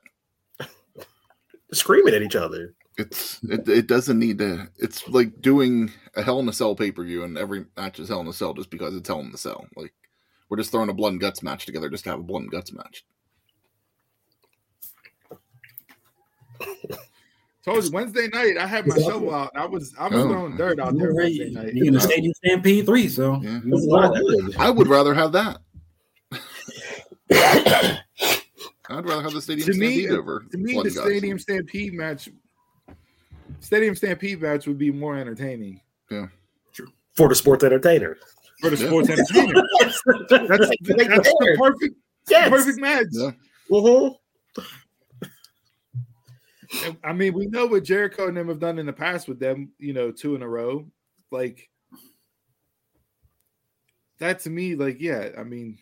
Screaming at each other. It's it, it doesn't need to. It's like doing a Hell in a Cell pay per view, and every match is Hell in a Cell just because it's Hell in a Cell. Like we're just throwing a blood and guts match together just to have a blood and guts match. Told you Wednesday night I had my shovel out. I was I was Oh. throwing dirt out there You're Wednesday night. in the Stadium Stampede three, so Yeah. It's not good. I would rather have that. *coughs* *coughs* *coughs* I'd rather have the stadium To me, stampede over To me, blood the and guts. Stadium Stampede match, Stadium Stampede match would be more entertaining Yeah, true For the sports entertainer. for the Yeah. sports *laughs* entertainer. That's, that's the perfect, Yes. perfect match. Yeah. Mhm. I mean, we know what Jericho and them have done in the past with them, you know, two in a row. Like that to me, like, yeah, I mean,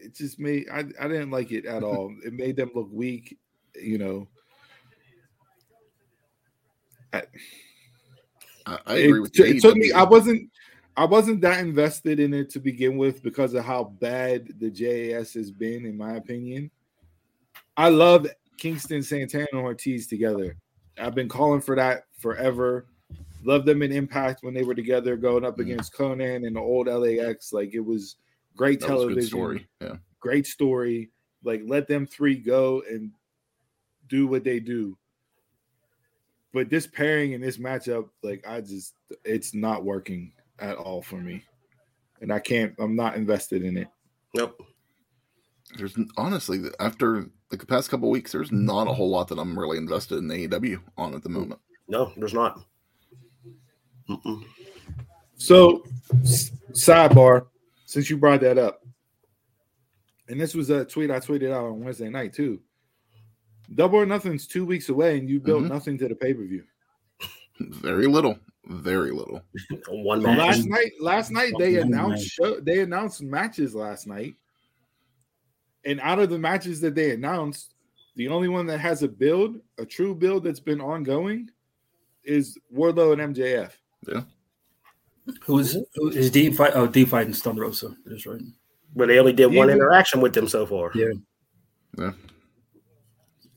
it just made I, I didn't like it at all. *laughs* It made them look weak, you know. I, I agree it, with you. it took me I wasn't I wasn't that invested in it to begin with because of how bad the JAS has been, in my opinion. I love Kingston, Santana, and Ortiz together. I've been calling for that forever. Love them in Impact when they were together, going up Mhm. against Konnan and the old LAX. Like it was great that was a television, good story. Yeah. great story. Like let them three go and do what they do. But this pairing and this matchup, like I just, it's not working at all for me, and I can't. I'm not invested in it. Nope. There's honestly after the past couple weeks, there's not a whole lot that I'm really invested in AEW on at the mm. moment. No, there's not. Mm-mm. So, s- sidebar, since you brought that up, and this was a tweet I tweeted out on Wednesday night too. Double or nothing's two weeks away, and you built Mhm. nothing to the pay per view. Very little, very little. *laughs* One match. Last night, last night they One announced night. show, they announced matches last night, and out of the matches that they announced, the only one that has a build, a true build that's been ongoing, is Wardlow and MJF. Who is who is Deeb fight? Oh, Deeb fighting Thunder Rosa. That's right. But they only did one interaction with them so far. Yeah. Yeah.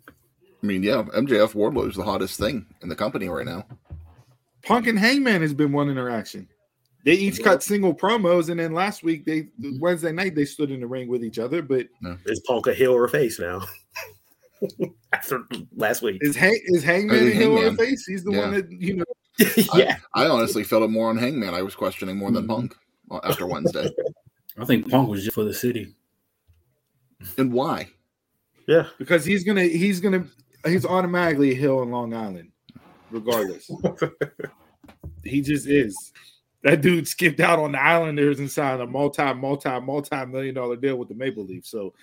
I mean, yeah, MJF Wardlow is the hottest thing in the company right now. Punk and Hangman has been one interaction. They each cut mm-hmm. single promos, and then last week they Wednesday night they stood in the ring with each other. But Is Punk a heel or a face now? *laughs* After last week. is Hang, is Hangman Hey, a heel or a face? He's the Yeah. one that you know. *laughs* yeah. I honestly felt it more on Hangman. I was questioning more than Punk uh, after Wednesday. I think Punk was just for the city. and why? Yeah. because he's gonna he's gonna he's automatically a hill in Long Island, regardless. *laughs* he just is. That dude skipped out on the Islanders and signed a multi, multi, multi million dollar deal with the Maple Leafs. So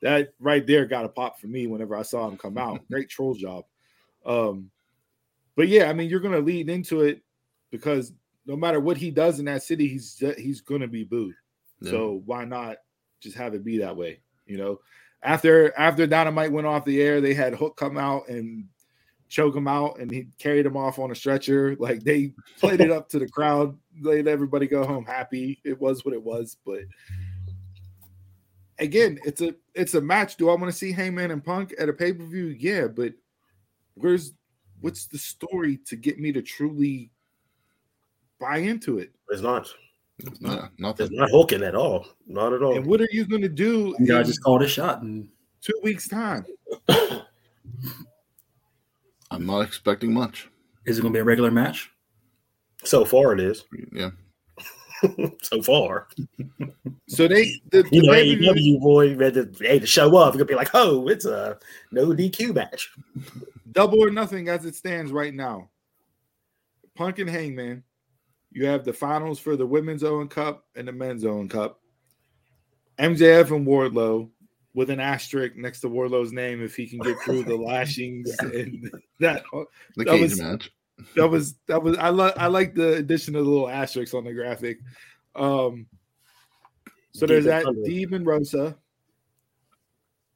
that right there got a pop for me whenever I saw him come out. Great troll job. Um, but yeah, I mean, you're gonna lead into it because no matter what he does in that city, he's he's gonna be booed. Yeah. So why not just have it be that way? You know, after after Dynamite went off the air, they had Hook come out and choke him out, and he carried him off on a stretcher. Like they played it up to the crowd, let everybody go home happy. It was what it was, but again, it's a it's a match. Do I want to see Hangman and Punk at a pay per view? Yeah, but where's what's the story to get me to truly buy into it? It's not. Yeah, It's nothing. not hooking at all. Not at all. And what are you going to do You guys just called a shot, and two weeks time? *coughs* I'm not expecting much. is it going to be a regular match? So far it is. Yeah. *laughs* so far. So they the, You know, AEW boy read to, hey, to show up, it's gonna be like, oh, it's a no DQ match. Double or nothing as it stands right now. Punk and Hangman. You have the finals for the women's Owen cup and the men's Owen cup. MJF and Wardlow with an asterisk next to Wardlow's name if he can get through the lashings *laughs* and that The That cage was- match. that was that was I like I like the addition of the little asterisks on the graphic. Um so there's that Thunder. Deeb and Rosa,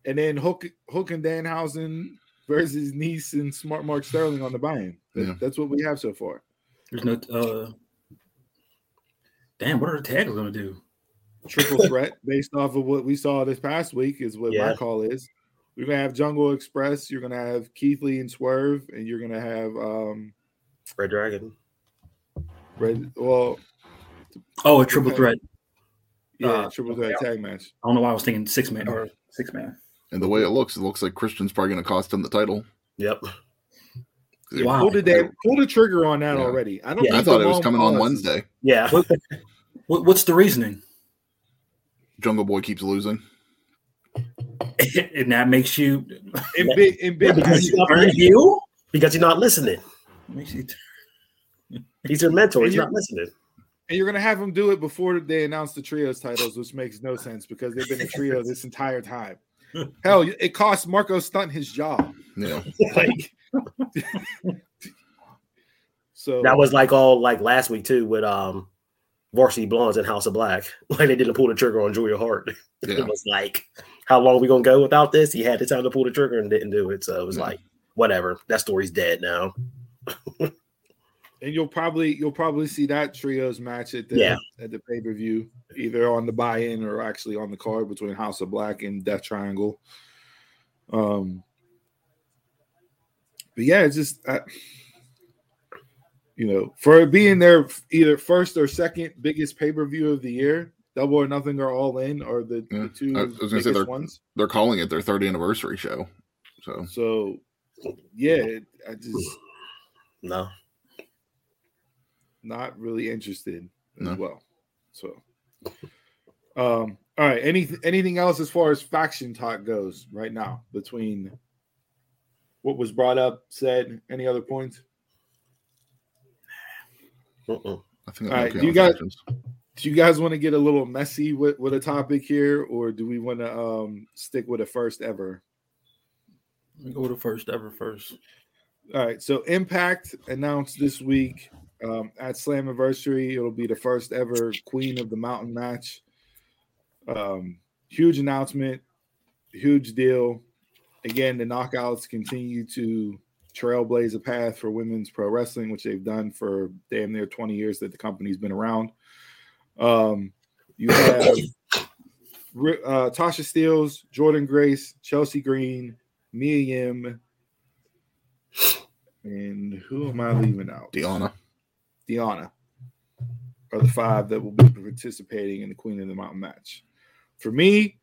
and then Hook Hook and Danhausen versus Nese and Smart Mark Sterling on the buy-in. That- Yeah. That's what we have so far. There's no. uh Damn, what are the tags going to do? Triple *laughs* threat based off of what we saw this past week is what Yeah. my call is. We're gonna have Jungle Express. You're gonna have Keith Lee and Swerve, and you're gonna have um Red Dragon. Red. Well, Oh, a triple threat. yeah, Uh, triple threat tag match. I don't know why I was thinking six man or six man. And the way it looks, it looks like Christian's probably going to cost him the title. Yep. Wow. Pull the damn, pull the trigger on that Yeah. already. I don't. Yeah, I thought it was coming on Wednesday. Yeah. *laughs* What, what, what's the reasoning? Jungle Boy keeps losing. *laughs* and that makes you In big, in big because you got- earn you. Because you're not listening. He's your mentor. He's not listening. And you're gonna have them do it before they announce the trios titles, which makes no sense because they've been a trio this entire time. Hell, it cost Marco Stunt his job. Yeah. *laughs* Like, so That was like all like last week too with um Varsity Blondes and House of Black. *laughs* Like they didn't pull the trigger on Julia Hart. *laughs* Yeah. it was like, how long we gonna go without this? He had the time to pull the trigger and didn't do it. So it was Yeah. like, whatever. That story's dead now. And you'll probably you'll probably see that trios match at the Yeah. at the pay per view, either on the buy in or actually on the card between House of Black and Death Triangle. Um, but yeah, it's just uh, you know for it being their either first or second biggest pay per view of the year. Double or Nothing or All In are the, Yeah. the two I was gonna say biggest they're- ones. They're calling it their 30th anniversary show. So So yeah, I just No. Not really interested as No. well. So, um, all right. Any anything else as far as faction talk goes right now between what was brought up, said, any other points? Mm-mm. I think All I'm right, okay do you guys- factions. Do you guys want to get a little messy with, with a topic here, or do we want to um, stick with a first ever? Let me go to first ever first. All right. So Impact announced this week um, at Slammiversary, it'll be the first ever Queen of the Mountain match. Um, huge announcement, huge deal. Again, the knockouts continue to trailblaze a path for women's pro wrestling, which they've done for damn near 20 years that the company's been around. Um, you have uh, Tasha Steelz, Jordynne Grace, Chelsea Green, Mia Yim, and who am I leaving out? Deonna. Deonna are the five that will be participating in the Queen of the Mountain match. For me,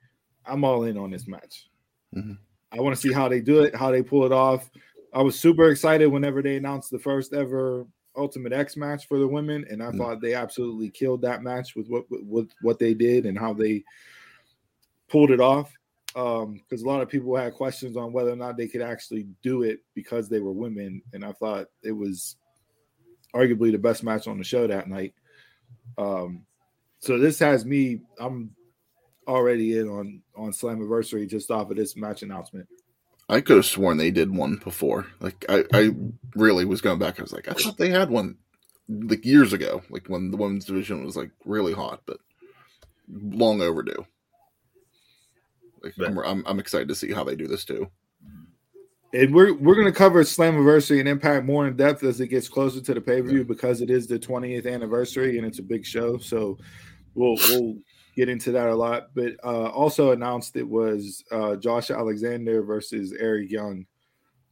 I'm all in on this match. Mhm. I want to see how they do it, how they pull it off. I was super excited whenever they announced the first ever Ultimate X match for the women, and I Mm. thought they absolutely killed that match with what with what they did and how they pulled it off. Because a lot of people had questions on whether or not they could actually do it because they were women, and I thought it was arguably the best match on the show that night. Um, so this has me. I'm already in on on Slammiversary just off of this match announcement. I could have sworn they did one before. Like I, I really was going back. I was like, I thought they had one like years ago, like when the women's division was like really hot, but long overdue. Like I'm, I'm, I'm excited to see how they do this too. And we're we're gonna cover Slammiversary and Impact more in depth as it gets closer to the pay per view because it is the 20th anniversary and it's a big show. So we'll we'll get into that a lot. But uh, also announced it was uh, Josh Alexander versus Eric Young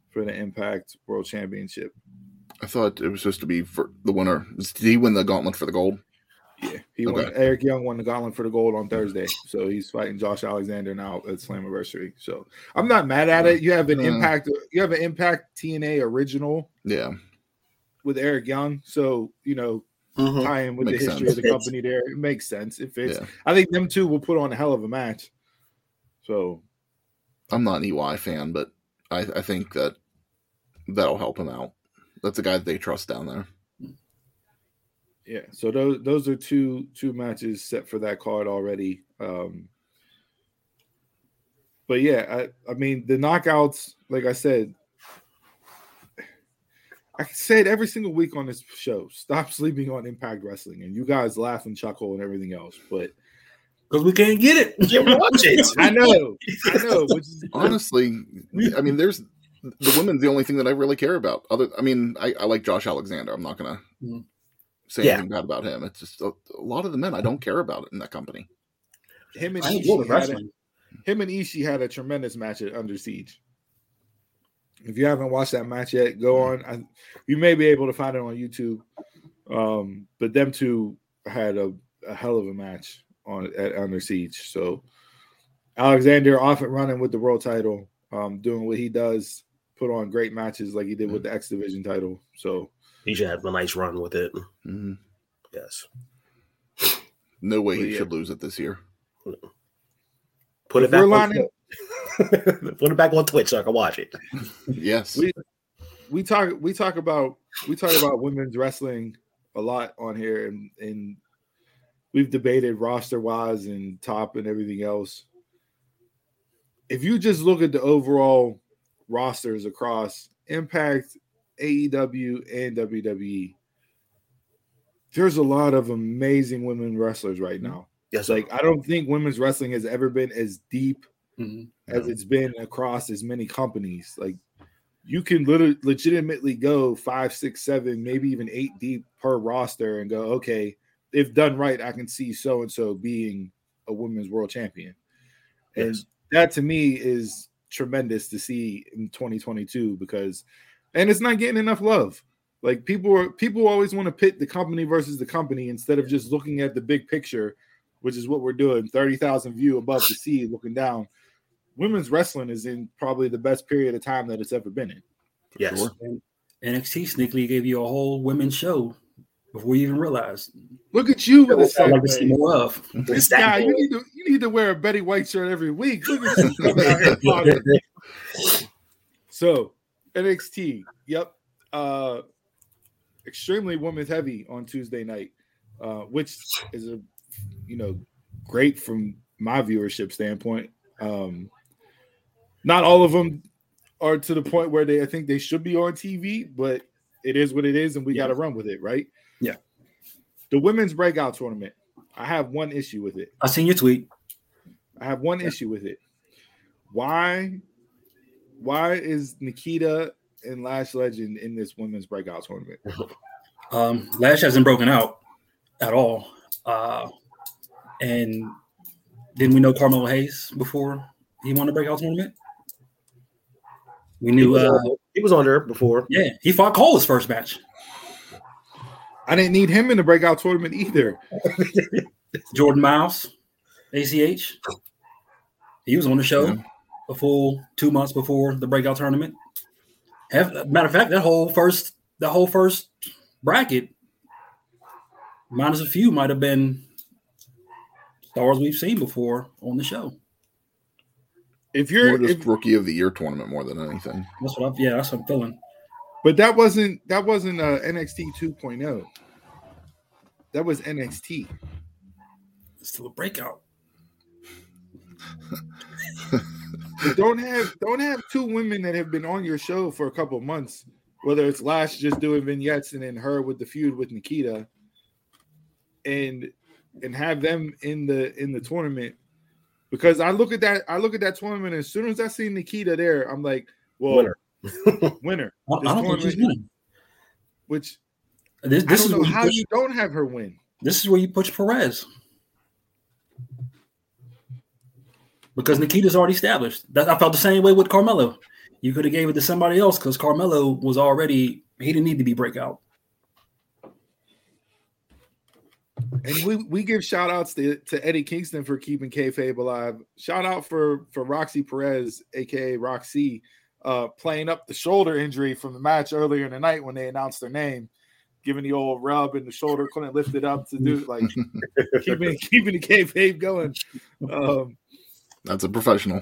for the Impact World Championship. I thought it was supposed to be for the winner. Did he win the gauntlet for the gold? Yeah, he won. Eric Young won the gauntlet for the gold on Thursday, so he's fighting Josh Alexander now at Slammiversary. So I'm not mad at it. You have an Yeah. Impact. You have an Impact TNA original Yeah, with Eric Young, so you know Mhm. tie in with Makes the history sense. of the company there. It makes sense. It fits. Yeah. I think them two will put on a hell of a match. So I'm not an EY fan, but I, I think that that'll help him out. That's a guy that they trust down there. Yeah, so those those are two two matches set for that card already. Um but yeah, I I mean the knockouts, like I said, I say it every single week on this show. Stop *laughs* sleeping on Impact Wrestling, and you guys laugh and chuckle and everything else. But Because we can't get it. You can't watch it. *laughs* I know, I know. *laughs* Which is Honestly, I mean, there's the women's the only thing that I really care about. Other, I mean, I, I like Josh Alexander. I'm not gonna Mhm. Say Yeah. anything bad about him. It's just a, a lot of the men I don't care about it in that company. Him and I Ishii had a, him and Ishii had a tremendous match at Under Siege. If you haven't watched that match yet, go on. I, you may be able to find it on YouTube. Um, but them two had a, a hell of a match on at Under Siege. So Alexander off and running with the world title, um, doing what he does, put on great matches like he did with the X Division title. So He should have a nice run with it. Mhm. Yes. No way But he yeah. should lose it this year. Put If it back. On, lining- *laughs* put it back on Twitch so I can watch it. Yes. We- we talk we talk about we talk about women's wrestling a lot on here and and we've debated roster wise and top and everything else if you just look at the overall rosters across impact aew and wwe there's a lot of amazing women wrestlers right now Yes. like i don't think women's wrestling has ever been as deep Mhm. as it's been across as many companies. Like you can literally legitimately go five, six, seven, maybe even eight deep per roster and go, okay, if done right, I can see so and so being a women's world champion. And Yes. that to me is tremendous to see in 2022 because and it's not getting enough love. Like people are people always want to pit the company versus the company instead of just looking at the big picture, which is what we're doing. 30,000 view above the sea looking down women's wrestling is in probably the best period of time that it's ever been in. yes. Sure. NXT sneakily gave you a whole women's show before you even realized. Look at you with a I'd like to see more of. This guy, you need to you need to wear a Betty White shirt every week. Look at you coming out here talking. So NXT, yep, uh, extremely women's heavy on Tuesday night, uh, which is a you know great from my viewership standpoint. Um, not all of them are to the point where they I think they should be on TV, but it is what it is, and we Yeah. got to run with it, right? Yeah. The women's breakout tournament. I have one issue with it. I seen your tweet. I have one issue with it. Why why is Nikkita and Lash Legend in this women's breakout tournament? Um, Lash hasn't broken out at all. Uh, and didn't we know Carmelo Hayes before he won the breakout tournament? We He knew. was, Uh, on, he was on there before. yeah, he fought Cole his first match. I didn't need him in the breakout tournament either. Jordan Myles, ACH. He was on the show Yeah. A full two months before the breakout tournament. Have, matter of fact, that whole first that whole first bracket, minus a few, might have been stars we've seen before on the show. If you're just if, rookie of the year tournament more than anything. That's what I'm. Yeah, that's what I'm feeling. but that wasn't that wasn't uh, NXT 2.0. oh. That was NXT. It's still a breakout. *laughs* But don't have don't have two women that have been on your show for a couple of months, whether it's Lash just doing vignettes and then her with the feud with Nikkita, and and have them in the in the tournament. Because I look at that, I look at that tournament, and as soon as I see Nikita there, I'm like, well, Winner. *laughs* winner. I, I don't think she's winning. Which This, I this don't is know where you how push, you don't have her win. this is where you push Perez because Nikkita's already established. That I felt the same way with Carmelo. You could have gave it to somebody else because Carmelo was already he didn't need to be breakout. And we, we give shout outs to, to Eddie Kingston for keeping kayfabe alive. Shout out for for Roxy Perez, aka Roxy, uh, playing up the shoulder injury from the match earlier in the night when they announced their name, giving the old rub in the shoulder, couldn't lift it up to do like *laughs* keeping keeping the kayfabe going. Um, That's a professional.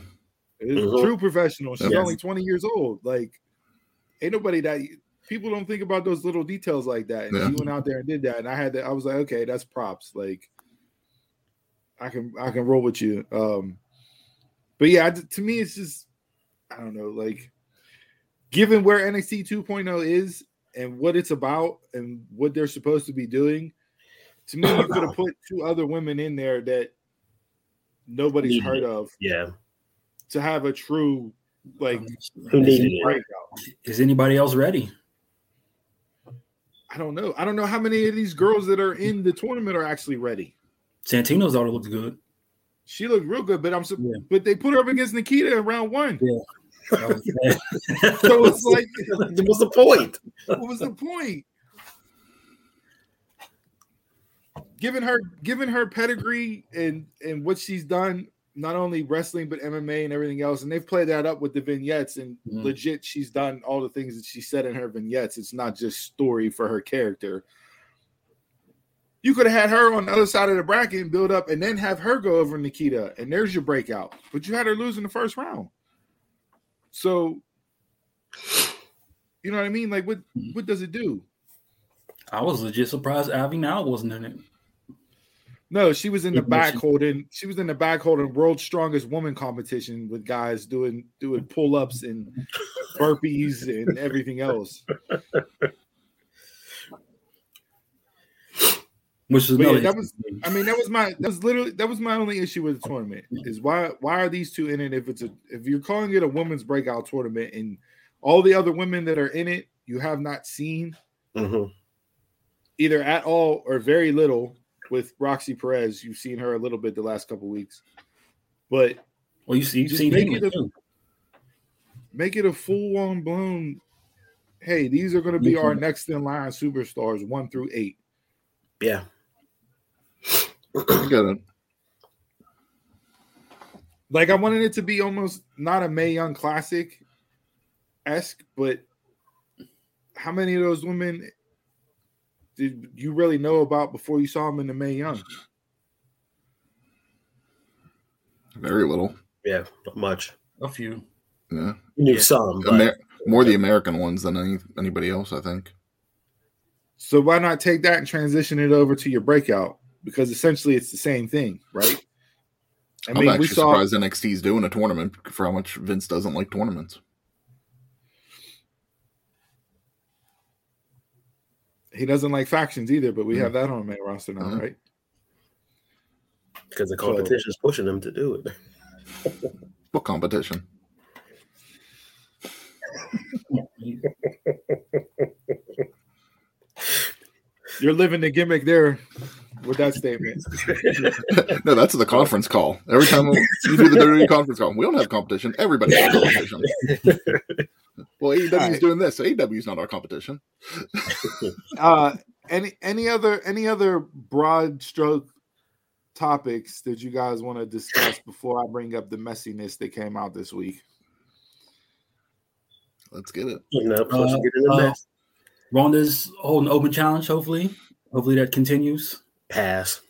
it's Mhm. true professional. She's Yes. only 20 years old. Like, ain't nobody that people don't think about those little details like that. And Yeah. she went out there and did that. And I had to, I was like, okay, that's props. Like, I can I can roll with you. Um, but yeah, to me, it's just I don't know, like given where NXT 2.0 is and what it's about and what they're supposed to be doing, to me, you could have *coughs* put two other women in there that nobody's Needed heard of Yeah. to have a true like Who is, needed breakout. is anybody else ready? I don't know. I don't know how many of these girls that are in the tournament are actually ready. Santino's daughter looks good. She looked real good, but I'm so, Yeah. but they put her up against Nikkita in round one. so *laughs* So it's like, *laughs* What's the point? what was the point? Given her, given her pedigree and and what she's done, not only wrestling but MMA and everything else, and they've played that up with the vignettes. And Mhm. legit, she's done all the things that she said in her vignettes. It's not just story for her character. You could have had her on the other side of the bracket and build up, and then have her go over Nikkita, and there's your breakout. But you had her lose in the first round. So, you know what I mean? Like, what what does it do? I was legit surprised Abby now wasn't in it. No, she was in the back holding. She was in the back holding world's strongest woman competition with guys doing doing pull ups and *laughs* burpees and everything else. Which is yeah, that was- I mean, that was my that was literally that was my only issue with the tournament is why why are these two in it if it's a if you're calling it a women's breakout tournament and all the other women that are in it you have not seen hmm either at all or very little with Roxy Perez. You've seen her a little bit the last couple weeks, but well, you see, you've seen make it a- make it a full on blown. Hey, these are going to be our next in line superstars, one through eight. Yeah. I get it. Like I wanted it to be almost not a Mae Young classic esque, but how many of those women did you really know about before you saw him in the Mae Young? Very little. Yeah. Not much. A few. Yeah. You knew Yeah. some, but Amer- more the American ones than any, anybody else, I think. So why not take that and transition it over to your breakout? Because essentially it's the same thing, right? I I'm mean, actually we saw surprised NXT's doing a tournament for how much Vince doesn't like tournaments. He doesn't like factions either, but we Mhm. have that on the main roster now, Mhm. right? because the competition is pushing them to do it. *laughs* What competition? You're living the gimmick there with that statement. *laughs* no, that's the conference call. Every time we do the WWE conference call, we don't have competition. Everybody has competition. *laughs* well, AEW's Alright. doing this. AEW's not our competition. *laughs* Uh, any any other any other broad stroke topics that you guys want to discuss before I bring up the messiness that came out this week? Let's get it. You know, plus Uh, you get in the uh. Ronda's holding open challenge. Hopefully, hopefully that continues. Pass.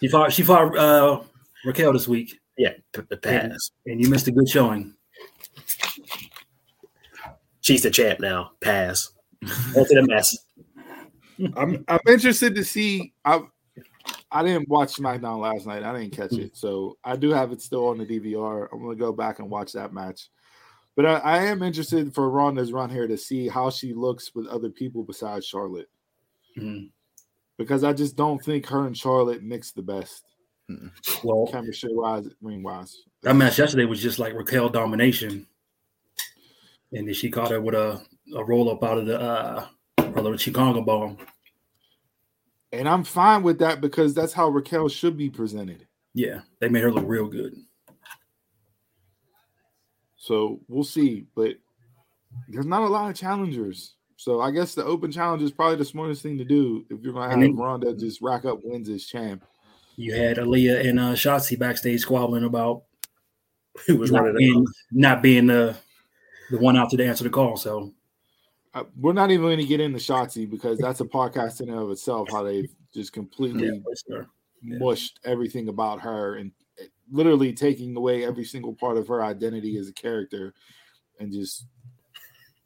She fought. She fought uh, Raquel this week, Yeah, p- p- pass. and you missed a good showing. She's the champ now. Pass. On to the mess. I'm I'm interested to see. I I didn't watch SmackDown last night. I didn't catch it, so I do have it still on the DVR. I'm gonna go back and watch that match. But I, I am interested for Ronda's run here to see how she looks with other people besides Charlotte, Mhm. because I just don't think her and Charlotte mix the best Well, chemistry wise, ring wise. that match yesterday was just like Raquel domination, and then she caught her with a, a roll up out of the uh, out of the Chicago bomb. And I'm fine with that because that's how Raquel should be presented. Yeah, they made her look real good. So we'll see. But there's not a lot of challengers. So I guess the open challenge is probably the smartest thing to do if you're gonna have then- Ronda just rack up wins as champ. You had Aliyah and uh, Shotzi backstage squabbling about Who was not running being, it? not being the the one out to answer the call. So Uh, we're not even going to get into Shotzi because that's a podcast in and of itself. How they've just completely yeah, sure. Yeah. mushed everything about her and eh, literally taking away every single part of her identity as a character and just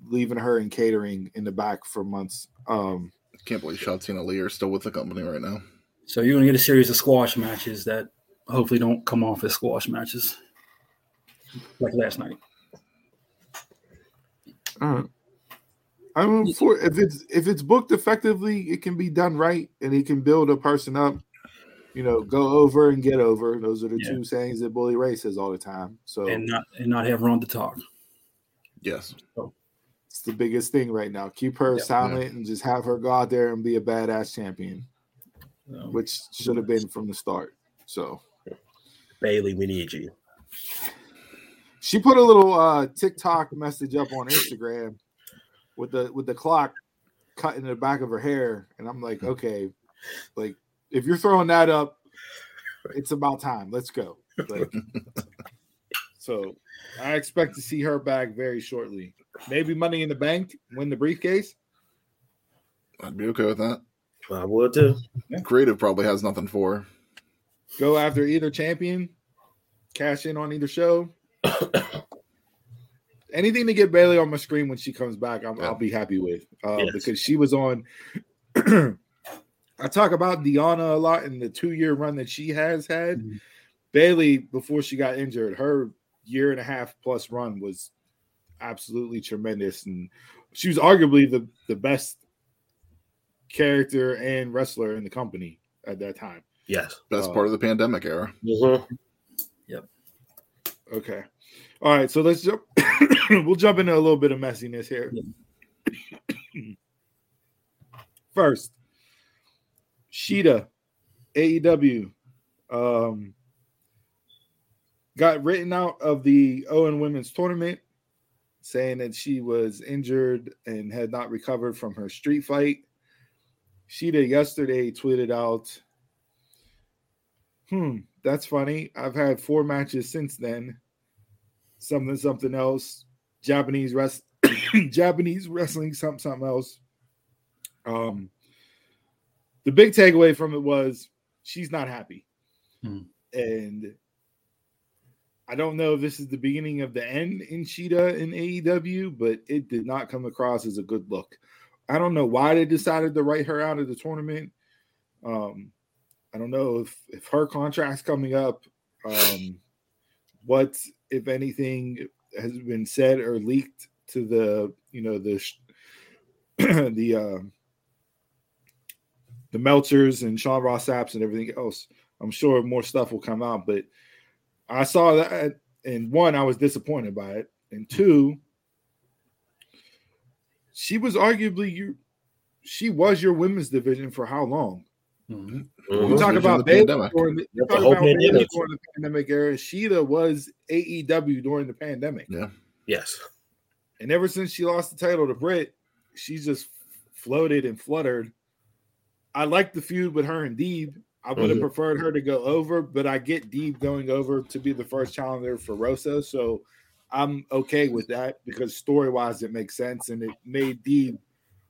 leaving her in catering in the back for months. Um, Can't believe Shotzi and Ali are still with the company right now. So you're gonna get a series of squash matches that hopefully don't come off as squash matches like last night. Uh, I mean, for if it's if it's booked effectively, it can be done right, and it can build a person up. You know, go over and get over. Those are the Yeah. two sayings that Bully Ray says all the time. So and not and not have Ronda talk. Yes. so. It's the biggest thing right now. Keep her Yep. silent and just have her go out there and be a badass champion, Um, which should have been from the start. So Bayley, we need you. She put a little uh TikTok message up on Instagram with the with the clock cutting the back of her hair, and I'm like, okay, like if you're throwing that up, it's about time. Let's go. Like, *laughs* so I expect to see her back very shortly. Maybe Money in the Bank, win the briefcase. I'd be okay with that. I would too. Creative probably has nothing for. her. Go after either champion, cash in on either show. Anything to get Bayley on my screen when she comes back, I'm, I'll be happy with uh, Yes. because she was on. *clears throat* I talk about Deonna a lot in the two year run that she has had. Mhm. Bayley, before she got injured, her year and a half plus run was absolutely tremendous, and she was arguably the the best character and wrestler in the company at that time. Yes. Best Uh, part of the pandemic era. Mhm. Okay. All right. So let's jump. *coughs* we'll jump into a little bit of messiness here. *coughs* First, Shida, AEW, um, got written out of the Owen Women's Tournament, saying that she was injured and had not recovered from her street fight. Shida yesterday tweeted out, "Hmm, that's funny. I've had four matches since then. Something, something else. Japanese rest, *coughs* Japanese wrestling, something, something else." Um, the big takeaway from it was she's not happy, Hmm. and I don't know if this is the beginning of the end in Shida in AEW, but it did not come across as a good look. I don't know why they decided to write her out of the tournament. Um, I don't know if if her contract's coming up. Um, what if anything has been said or leaked to the you know the *clears throat* the uh, the Meltzers and Sean Ross Sapps and everything else. I'm sure more stuff will come out, but I saw that and one, I was disappointed by it, and two, she was arguably you. She was your women's division for how long? Mhm. You Mhm. Was talk about the Bayley pandemic. during the, Yep, the talk whole about pandemic. during the pandemic era. Shida was AEW during the pandemic, Yeah. Yes. and ever since she lost the title to Britt, she's just floated and fluttered. I like the feud with her and Deeb. I would have Mhm. preferred her to go over, but I get Deeb going over to be the first challenger for Rosa, so I'm okay with that because story wise it makes sense and it made Deeb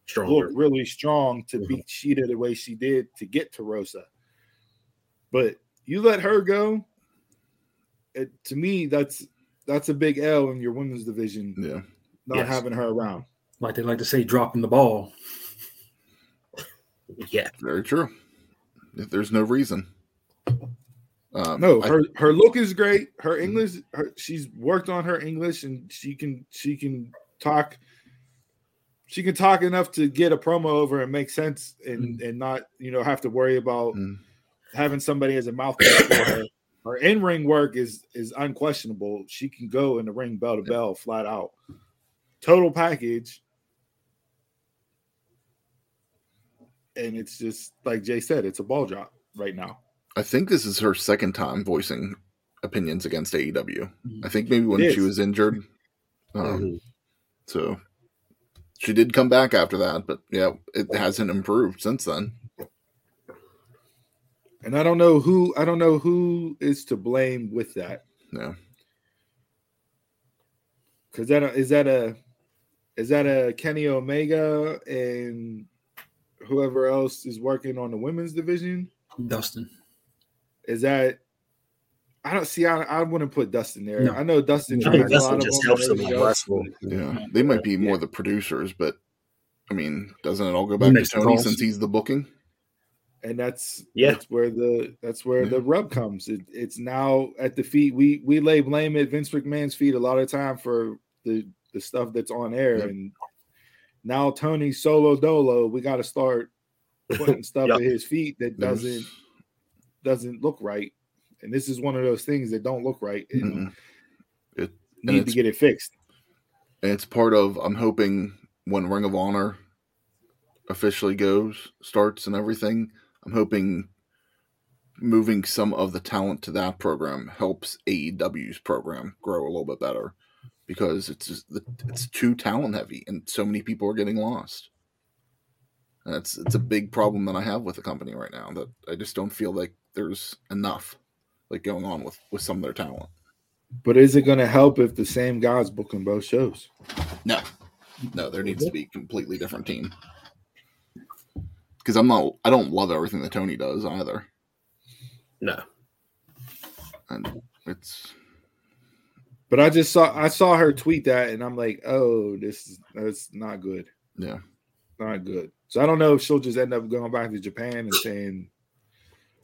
Stronger. look really strong to beat Shida the way she did to get to Rosa. But you let her go, it, to me, that's that's a big L in your women's division, Yeah. not Yes. having her around. Like they like to say, dropping the ball. Yeah. Very true. If there's no reason. Um, No, I- her her look is great. Her English, her, she's worked on her English, and she can she can talk. She can talk enough to get a promo over and make sense, and and not you know have to worry about Mm. having somebody as a mouthpiece for her. *coughs* Her in ring work is is unquestionable. She can go in the ring bell to bell, flat out. Total package, and it's just like Jay said, it's a ball drop right now. I think this is her second time voicing opinions against AEW. Mhm. I think maybe when she was injured. *laughs* Um, Mhm. So she did come back after that, but yeah, it hasn't improved since then. And I don't know who I don't know who is to blame with that. No. Cause that is that a is that a Kenny Omega and whoever else is working on the women's division? Dustin. Is that I don't see I, I wouldn't put Dustin there. No. I know Dustin I think tries a lot Dustin of just helps them everything else, Yeah. They might be more Yeah. the producers, but I mean, doesn't it all go back to Tony calls. since he's the booking? and that's Yeah. that's where the that's where Yeah. the rub comes. It, it's now at the feet. We we lay blame at Vince McMahon's feet a lot of time for the the stuff that's on air, Yep. and now Tony solo dolo. We got to start putting stuff *laughs* Yep. at his feet that doesn't doesn't look right. And this is one of those things that don't look right and Mm-mm. It- need to get it fixed. It's part of I'm hoping when Ring of Honor officially goes, starts and everything, I'm hoping moving some of the talent to that program helps AEW's program grow a little bit better because it's just, it's too talent heavy and so many people are getting lost. And it's it's a big problem that I have with the company right now that I just don't feel like there's enough like going on with with some of their talent. But is it going to help if the same guys booking both shows? No, no, there needs to be a completely different team. Because I'm not, I don't love everything that Tony does either, No. and it's But I just saw I saw her tweet that, and I'm like, oh, this is that's not good, yeah. not good. So I don't know if she'll just end up going back to Japan and saying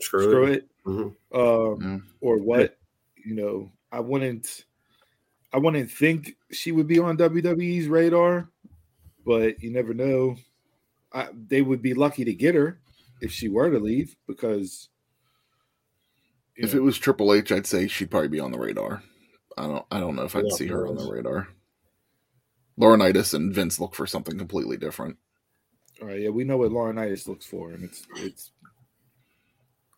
Screw, screw it. it, Mhm. um, Yeah. or what. You know, I wouldn't, I wouldn't think she would be on WWE's radar, but you never know. I, they would be lucky to get her if she were to leave because If know, it was Triple H, I'd say she'd probably be on the radar. I don't, I don't know if I'd Yeah, see her on the radar. Laurinaitis and Vince look for something completely different. all right, yeah, we know what Laurinaitis looks for, and it's it's.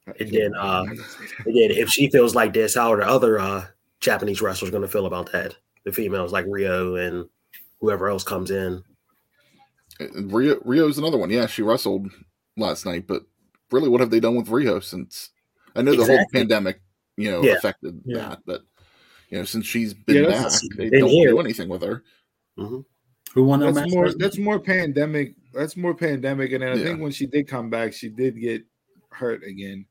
I And then, uh, I can't say that. Again, if she feels like this, how are the other uh, Japanese wrestlers going to feel about that? The females like Riho and whoever else comes in. And Riho, Riho's another one. Yeah, she wrestled last night, but really, what have they done with Riho since? I know the whole pandemic, you know, Yeah. affected Yeah. that, but you know, since she's been Yeah, back, they been don't here. do anything with her. Who won that that's match? more last that's more pandemic. That's more pandemic, and then I Yeah. think when she did come back, she did get hurt again.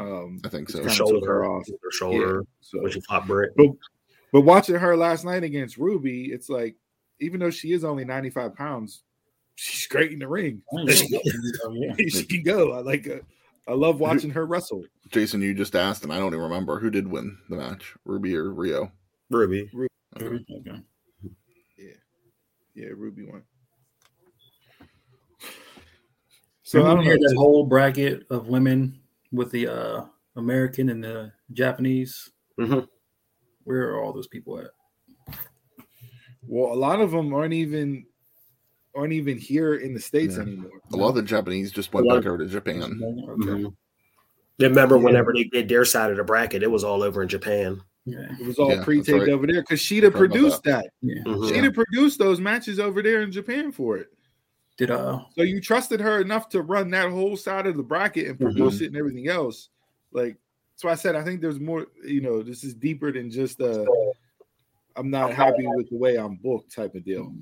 Um, I think so. shoulder, her off. her shoulder, So, when she fought Britt. but watching her last night against Ruby, it's like even though she is only ninety five pounds, she's great in the ring. Oh, *laughs* yeah. Oh, yeah. she can go. I like. Uh, I love watching her wrestle. Jason, you just asked, and I don't even remember who did win the match, Ruby or Riho. Ruby. Okay. Yeah, Yeah, Ruby won. So So I don't know. that whole bracket of women with the uh, American and the Japanese. Mhm. Where are all those people at? Well, a lot of them aren't even aren't even here in the states Yeah. anymore. A lot of the Japanese just went A lot back over to Japan. Okay. Mhm. Remember, Yeah. whenever they did their side of the bracket, it was all over in Japan. Yeah. It was all Yeah, pre-taped right. over there because Shida Forgot about produced that. Yeah. Mhm. Shida produced those matches over there in Japan for it. Did uh So you trusted her enough to run that whole side of the bracket and produce it and everything else. Like that's why I said I think there's more. You know, this is deeper than just uh I'm not happy with the way I'm booked type of deal.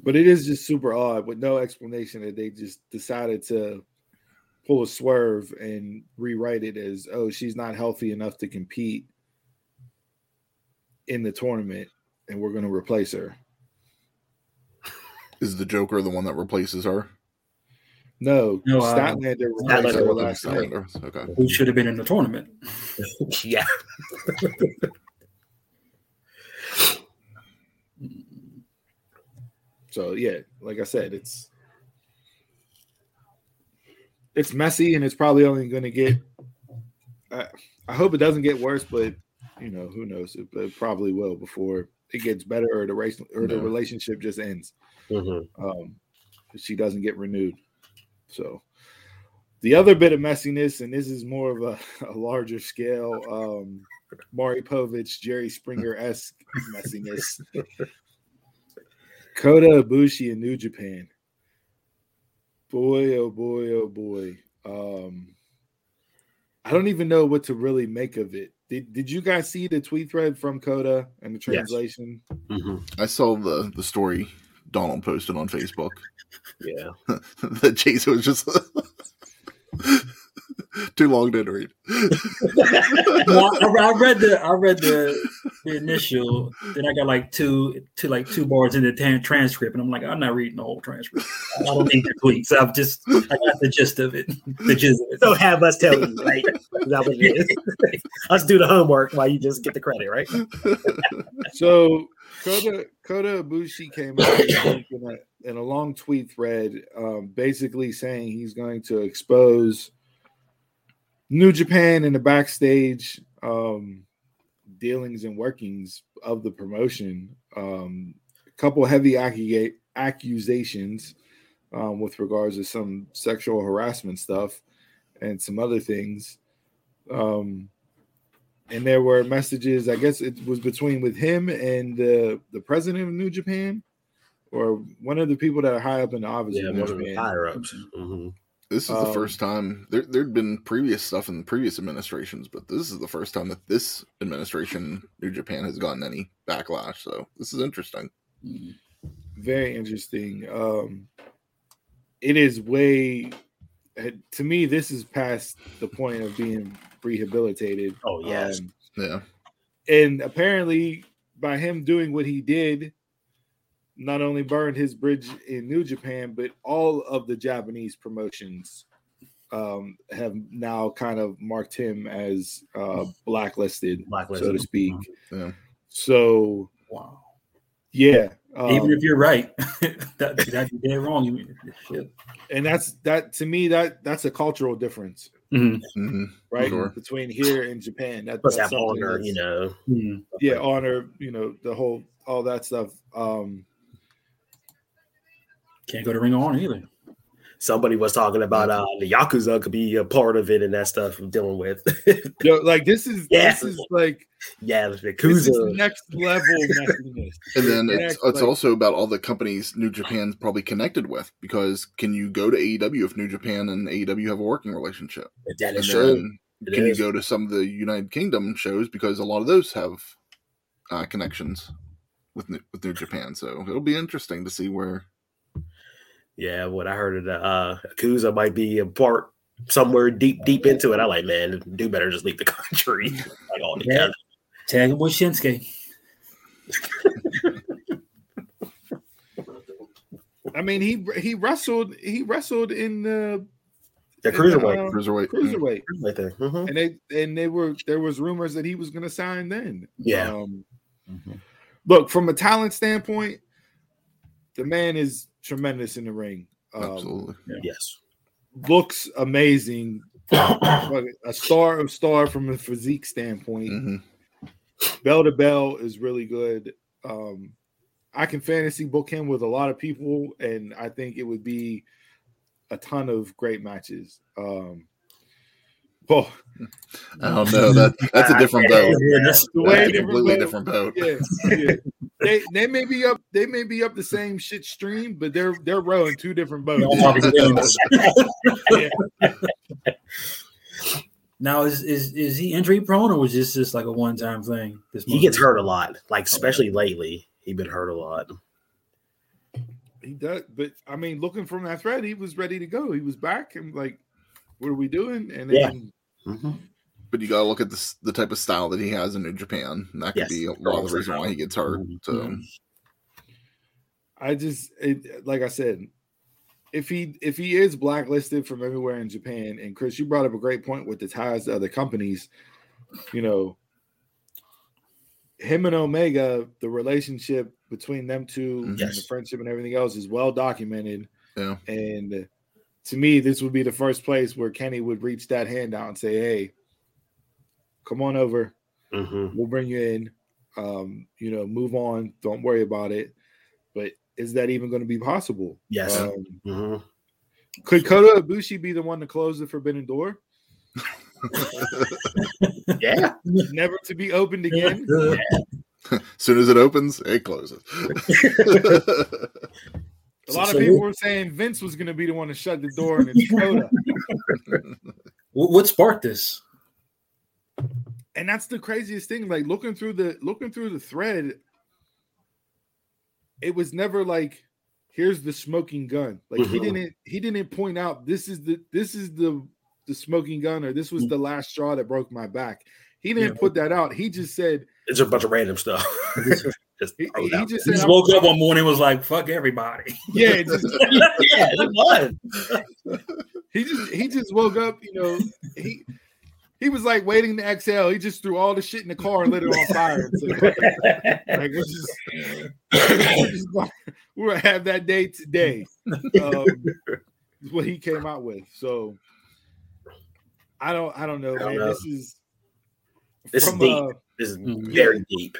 But it is just super odd with no explanation that they just decided to pull a swerve and rewrite it as oh she's not healthy enough to compete in the tournament and we're going to replace her. Is the Joker the one that replaces her? No, No, uh, Statlander replaced her Statlander last night. Okay. who should have been in the tournament? *laughs* yeah. *laughs* So yeah, like I said, it's it's messy and it's probably only going to get. I I hope it doesn't get worse, but you know who knows? It, it probably will before it gets better or the race or the relationship just ends. Mhm. Um, she doesn't get renewed. So the other bit of messiness, and this is more of a, *laughs* a larger scale, um, Maury Povich, Jerry Springer esque *laughs* messiness. Kota Ibushi in New Japan. Boy, oh boy, oh boy. Um, I don't even know what to really make of it. Did, did you guys see the tweet thread from Kota and the Yes. translation? Mhm. I saw the the story Donald posted on Facebook Yeah. *laughs* that Jason was just *laughs* too long to read. *laughs* well, I, I read the I read the, the initial, then I got like two two like two bars in the tan- transcript, and I'm like, I'm not reading the whole transcript. I don't need the tweets. I've just I got the gist of it. The gist of it. Don't have us tell you, right? Is that what it is? us do the homework while you just get the credit, right? So Kota Kota Ibushi came out in a, *coughs* in a long tweet thread, um, basically saying he's going to expose New Japan in the backstage, um, dealings and workings of the promotion. Um, a couple heavy accu- accusations um, with regards to some sexual harassment stuff and some other things. Um, and there were messages. I guess it was between with him and the the president of New Japan, or one of the people that are high up in the office. Yeah, of New one of the Japan. higher ups. hmm This is the Um, first time there there'd been previous stuff in previous administrations, but this is the first time that this administration, New Japan, has gotten any backlash. So this is interesting. very interesting. Um, it is way uh, to me. This is past the point of being rehabilitated. Oh yes, Um, Yeah. and apparently, by him doing what he did, not only burned his bridge in New Japan, but all of the Japanese promotions um, have now kind of marked him as uh, blacklisted, blacklisted. so to speak. Yeah. So, Wow. yeah. Um, Even if you're right, *laughs* that that you're dead wrong. You shit. and that's that to me that that's a cultural difference Mhm. hmm right Sure. between here and japan that, that's that something honor, that's- you know. Mhm. yeah honor you know the whole all that stuff um Can't go to Ring of Honor either. Somebody was talking about uh the Yakuza could be a part of it and that stuff I'm dealing with. *laughs* yo, like this is Yeah. this is like yeah, the this is Yakuza. next level *laughs* And then Yeah, it's it's like- also about all the companies New Japan's probably connected with because can you go to AEW if New Japan and AEW have a working relationship? That And true. then It can is. you go to some of the United Kingdom shows because a lot of those have uh, connections with New, with New Japan. So it'll be interesting to see where. Yeah, what I heard of the uh Yakuza might be a part somewhere deep, deep into it. I like, man, do better just leave the *laughs* country. like all together. Tag him with Shinsuke. i mean he he wrestled he wrestled in the The in cruiserweight. uh, Cruiserweight. cruiserweight Right there. Mhm. and they and they were there was rumors that he was going to sign then Yeah. um, look from a talent standpoint the man is tremendous in the ring. Um, Absolutely. Yes. looks amazing. *coughs* A star of star from a physique standpoint. Hmm bell to bell is really good. Um i can fantasy book him with a lot of people and i think it would be a ton of great matches. Um oh I don't know that that's a different boat. Yeah, that's- the way That's a different completely boat. different boat. yeah, yeah. they they may be up they may be up the same shit stream but they're they're rowing two different boats Yeah. Now is is is he injury prone or was this just like a one time thing? This He month? gets hurt a lot, like especially lately. He been hurt a lot. He does, but I mean, looking from that thread, he was ready to go. He was back and like, what are we doing? And Yeah. Then But you got to look at this, the type of style that he has in New Japan. And that could Yes. be a lot of the reason why he gets hurt. So Mhm. I just, it, like I said, if he if he is blacklisted from everywhere in Japan, and Chris, you brought up a great point with the ties to other companies. You know, him and Omega, the relationship between them 2 and the friendship and everything else is well documented. Yeah. And to me, this would be the first place where Kenny would reach that hand out and say, "Hey, come on over. Mhm. We'll bring you in. Um, you know, move on. Don't worry about it." But is that even going to be possible? Yes. Um, Mhm. could Kota Ibushi be the one to close the forbidden door, *laughs* Yeah. never to be opened again? as *laughs* soon as it opens, it closes. *laughs* A lot of So- people were saying Vince was going to be the one to shut the door, and it's *laughs* Kota. What, what sparked this? and that's the craziest thing. Like looking through the looking through the thread, it was never like, "Here's the smoking gun." Like he Mhm. didn't he didn't point out this is the this is the the smoking gun or this was the last straw that broke my back. He didn't Yeah. put that out. He just said It's a bunch of random stuff. Just he, he out just He just woke up one morning and was like, fuck everybody. *laughs* yeah. it *laughs* *laughs* just- yeah, it was. he just he just woke up. You know he. He was like waiting to exhale. He just threw all the shit in the car and lit it on fire. and said, like we're just, we're just gonna, we're gonna have that day today. Um, is what he came out with. So I don't I don't know, I don't man. know. This is This is deep. uh, This is Mhm. very deep.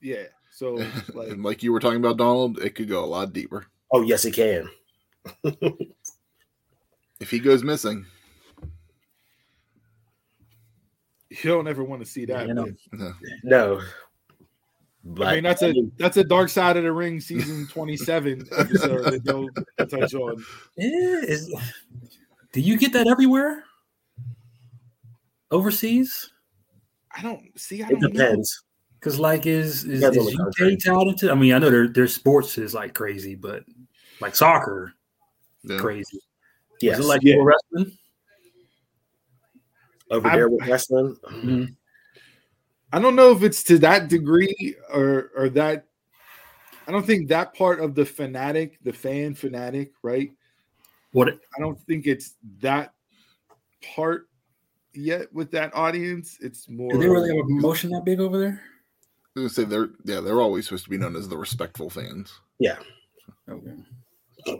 yeah. So *laughs* like like you were talking about Donald, it could go a lot deeper. Oh yes, it can. *laughs* If he goes missing, you don't ever want to see that. You know. but- uh, No. But I mean, that's a that's a Dark Side of the Ring season *laughs* twenty seven episode that they'll touch on. Yeah, is, do you get that everywhere? Overseas? I don't see. I it don't know. depends. Because like is is, Depends on is UK country. tied into? I mean, I know their their sports is like crazy, but like soccer, yeah. crazy. Yes. Is it like Yeah. pro wrestling? over I'm- there with wrestling. Mhm. I don't know if it's to that degree or or that. I don't think that part of the fanatic, the fan fanatic, right? What? I don't think it's that part yet with that audience. It's more. Do they really have a promotion that big over there? I was gonna say they're yeah they're always supposed to be known as the respectful fans. Yeah. Okay. *laughs*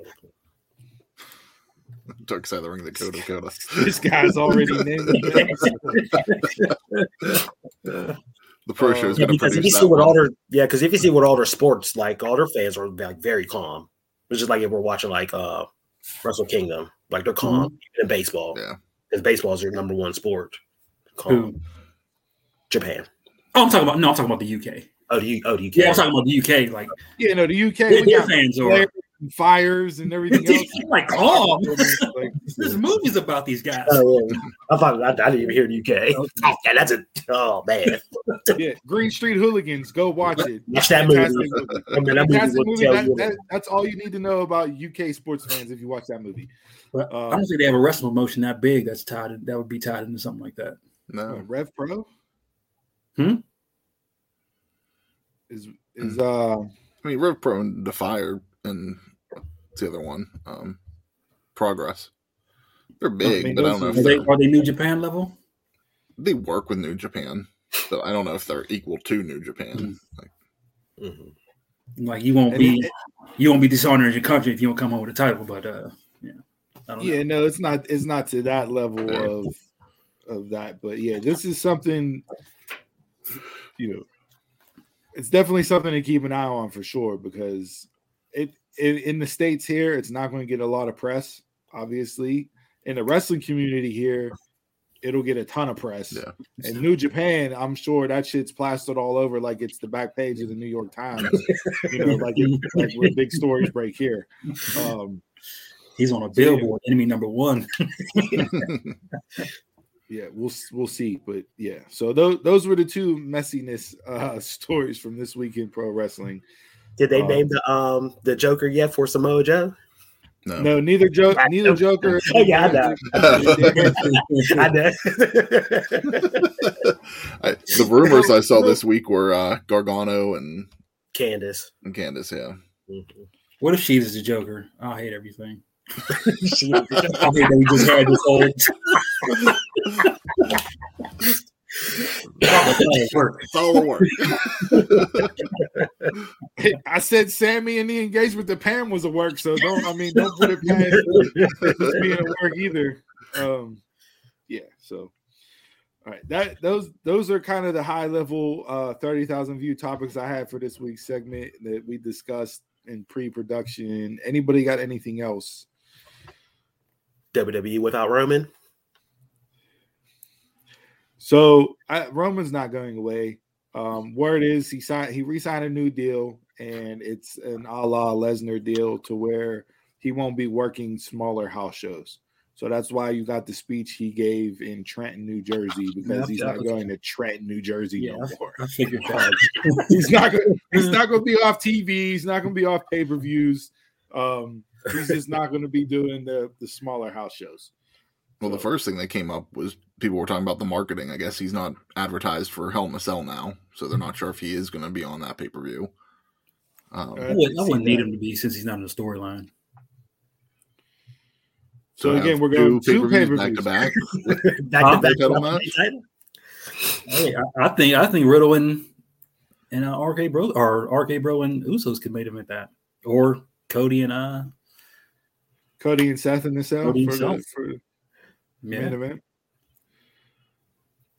Dark Side of the Ring, the Kota Kota. this guy's already named the episode. *laughs* The pro Uh, show is Yeah, going to because if you see what all one. their yeah, because if you see what all their sports like, all their fans are like very calm. It's just like if we're watching like uh Wrestle Kingdom, like they're calm even in baseball. Yeah. because baseball is your number one sport. Calm. Who? Japan. Oh, I'm talking about no. I'm talking about the UK. Oh, do you? Oh, do you? Yeah. I'm talking about the UK. Like Yeah, no, the UK their, we their got fans are flares and fires and everything *laughs* else. like calm. *laughs* Like, There's *laughs* movies about these guys. Oh, yeah. I thought I, I didn't even hear the UK. Oh, yeah, that's a oh man. yeah, Green Street Hooligans, go watch it. Watch that movie. Fantastic movie. I mean, that movie movie. tell That- that- that's all you need to know about UK sports fans if you watch that movie. But Uh, I don't think they have a wrestling promotion that big that's tied. That would be tied into something like that. Uh, No, Rev Pro. Hmm? Is is uh I mean Rev Pro and Defier and what's the other one? Um, Progress. They're big, mean, but I don't know are- if Are they, they're, are they New Japan level? they work with New Japan, but I don't know if they're equal to New Japan. Like, Mhm. Like you won't And be it- you won't be dishonoring your country if you don't come home with a title. But uh, yeah, yeah, know. no, it's not it's not to that level of of that, but yeah, this is something *laughs* you know it's definitely something to keep an eye on for sure because it, it in the states here it's not going to get a lot of press obviously. In the wrestling community here it'll get a ton of press. Yeah. and new japan i'm sure that shit's plastered all over like it's the back page of the new york times. You know like, it, *laughs* like where big stories break here. Um He's on a billboard, enemy number one. *laughs* yeah we'll we'll see but yeah so those those were the two messiness uh *laughs* stories from this week in pro wrestling Did they Uh, name the um the Joker yet for Samoa Joe? no. no neither joke neither joker Oh *laughs* yeah, I know. *laughs* I know. I, the rumors I saw this week were uh, Gargano and, Candice. and Candice. Yeah, Mhm. what if she's the Joker? I hate everything. I hate that we just had this whole. It's all the work. I said Sammy and the engagement to Pam was a work, so don't I mean don't put it past it's being a work either. Um, yeah, so all right, that those those are kind of the high level uh thirty thousand view topics I had for this week's segment that we discussed in pre-production. Anybody got anything else? WWE without Roman. So I, Roman's not going away. Um, word is he signed he re-signed a new deal, and it's an a la Lesnar deal to where he won't be working smaller house shows. So that's why you got the speech he gave in Trenton, New Jersey, because Yep, he's not was- going to Trenton, New Jersey Yeah, no more. I figured that. he's not going. He's not going *laughs* to be off TV. He's not going to be off pay per views. Um, he's just not going to be doing the the smaller house shows. Well, the first thing that came up was people were talking about the marketing. I guess he's not advertised for Hell in a Cell now, so they're not sure if he is going to be on that pay per view. Um, I wouldn't, I wouldn't need him to be since he's not in the storyline. So have again, we're going two pay per *laughs* back to back. Back to back Title match? Hey, I, I think I think Riddle and and uh, RK Bro or RK Bro and Usos could make him at that, or Cody and uh Cody and Seth in the cell Cody and for, the, Seth. for yeah. main event.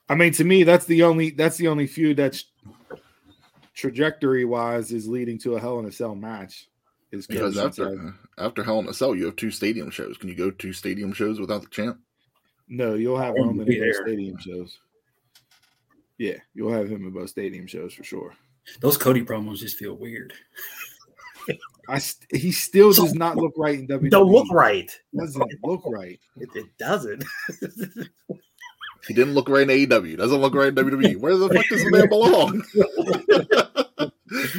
I mean, to me, that's the only that's the only feud that's trajectory wise is leading to a Hell in a Cell match. Is Because after Shinsuke. after Hell in a Cell, you have two stadium shows. Can you go two stadium shows without the champ? no, you'll have I won't Roman in both stadium shows. Yeah, you'll have him in both stadium shows for sure. Those Cody promos just feel weird. *laughs* I st- he still does not look right in WWE. Don't look right. Doesn't look right. It, *laughs* it doesn't. *laughs* He didn't look right in AEW. Doesn't look right in WWE. Where the fuck does the man belong?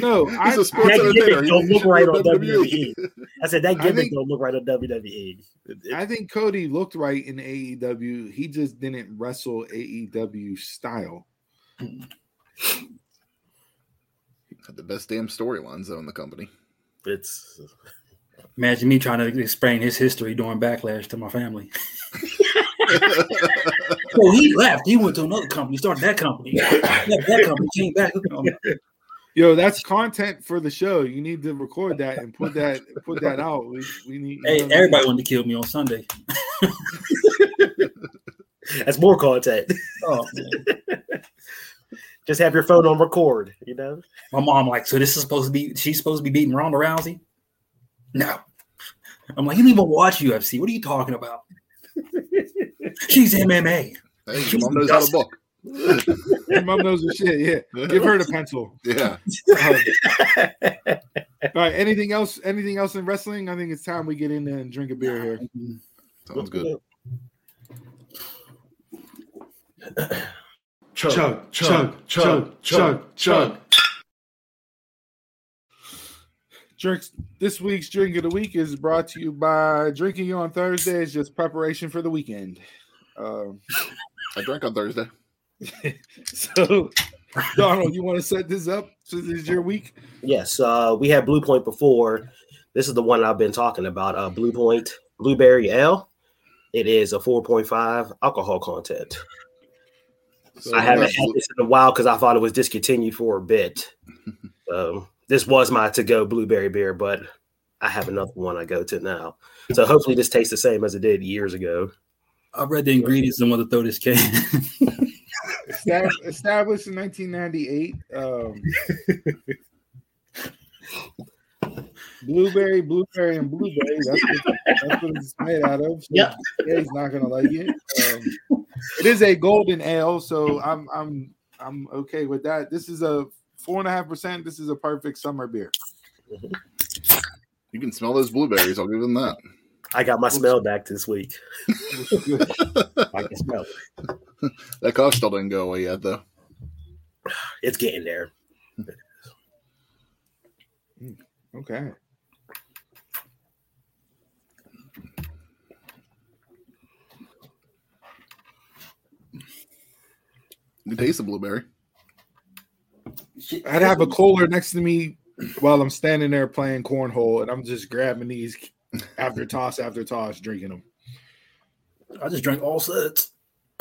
No, He's I, a sports That entertainer. He- don't look right on in WWE. I said that gimmick think- don't look right on WWE. It- it- I think Cody looked right in AEW. He just didn't wrestle AEW style. Had the best damn storylines though in the company. it's Imagine me trying to explain his history during backlash to my family. *laughs* Well, he left. He went to another company, started that company. Left that company, came back. Yo, that's content for the show. You need to record that and put that put that out. We, we need. Hey, know what everybody wanted to kill me on Sunday. that's more content. Oh, man. Just have your phone on record. You know. My mom like, so this is supposed to be she's supposed to be beating Ronda Rousey? No. I'm like, you don't even watch UFC. What are you talking about? *laughs* She's MMA. Hey, your mom knows how to book. Your mom knows the shit. Yeah, give her the *laughs* pencil. Yeah. Um, all right. Anything else? Anything else in wrestling? I think it's time we get in there and drink a beer here. Sounds good. chug, chug, chug, chug, chug. Drinks. This week's drink of the week is brought to you by drinking on Thursday is just preparation for the weekend. Um, I drank on Thursday. *laughs* so, Donald, you want to set this up? So this is your week. Yes, uh, we had Blue Point before. This is the one I've been talking about. Uh, Blue Point Blueberry Ale. It is a 4.5 alcohol content. So I haven't had this in a while because I thought it was discontinued for a bit. *laughs* Um, this was my to-go blueberry beer, but I have another one I go to now. So hopefully this tastes the same as it did years ago. I read the ingredients and want to throw this can. Established in 1998. Um, blueberry, blueberry, and blueberry. That's what, that's what it's made out of. So Yeah. yeah, he's not gonna like it. Um, it is a golden ale, so I'm I'm I'm okay with that. This is a four and a half percent. This is a perfect summer beer. You can smell those blueberries. I'll give them that. I got my smell back this week. *laughs* I can smell it. That cough still didn't go away yet, though. It's getting there. Hmm. Okay. You can taste the blueberry. I'd have a cooler next to me while I'm standing there playing cornhole, and I'm just grabbing these after toss after toss, drinking them. I just drank all sets. *coughs*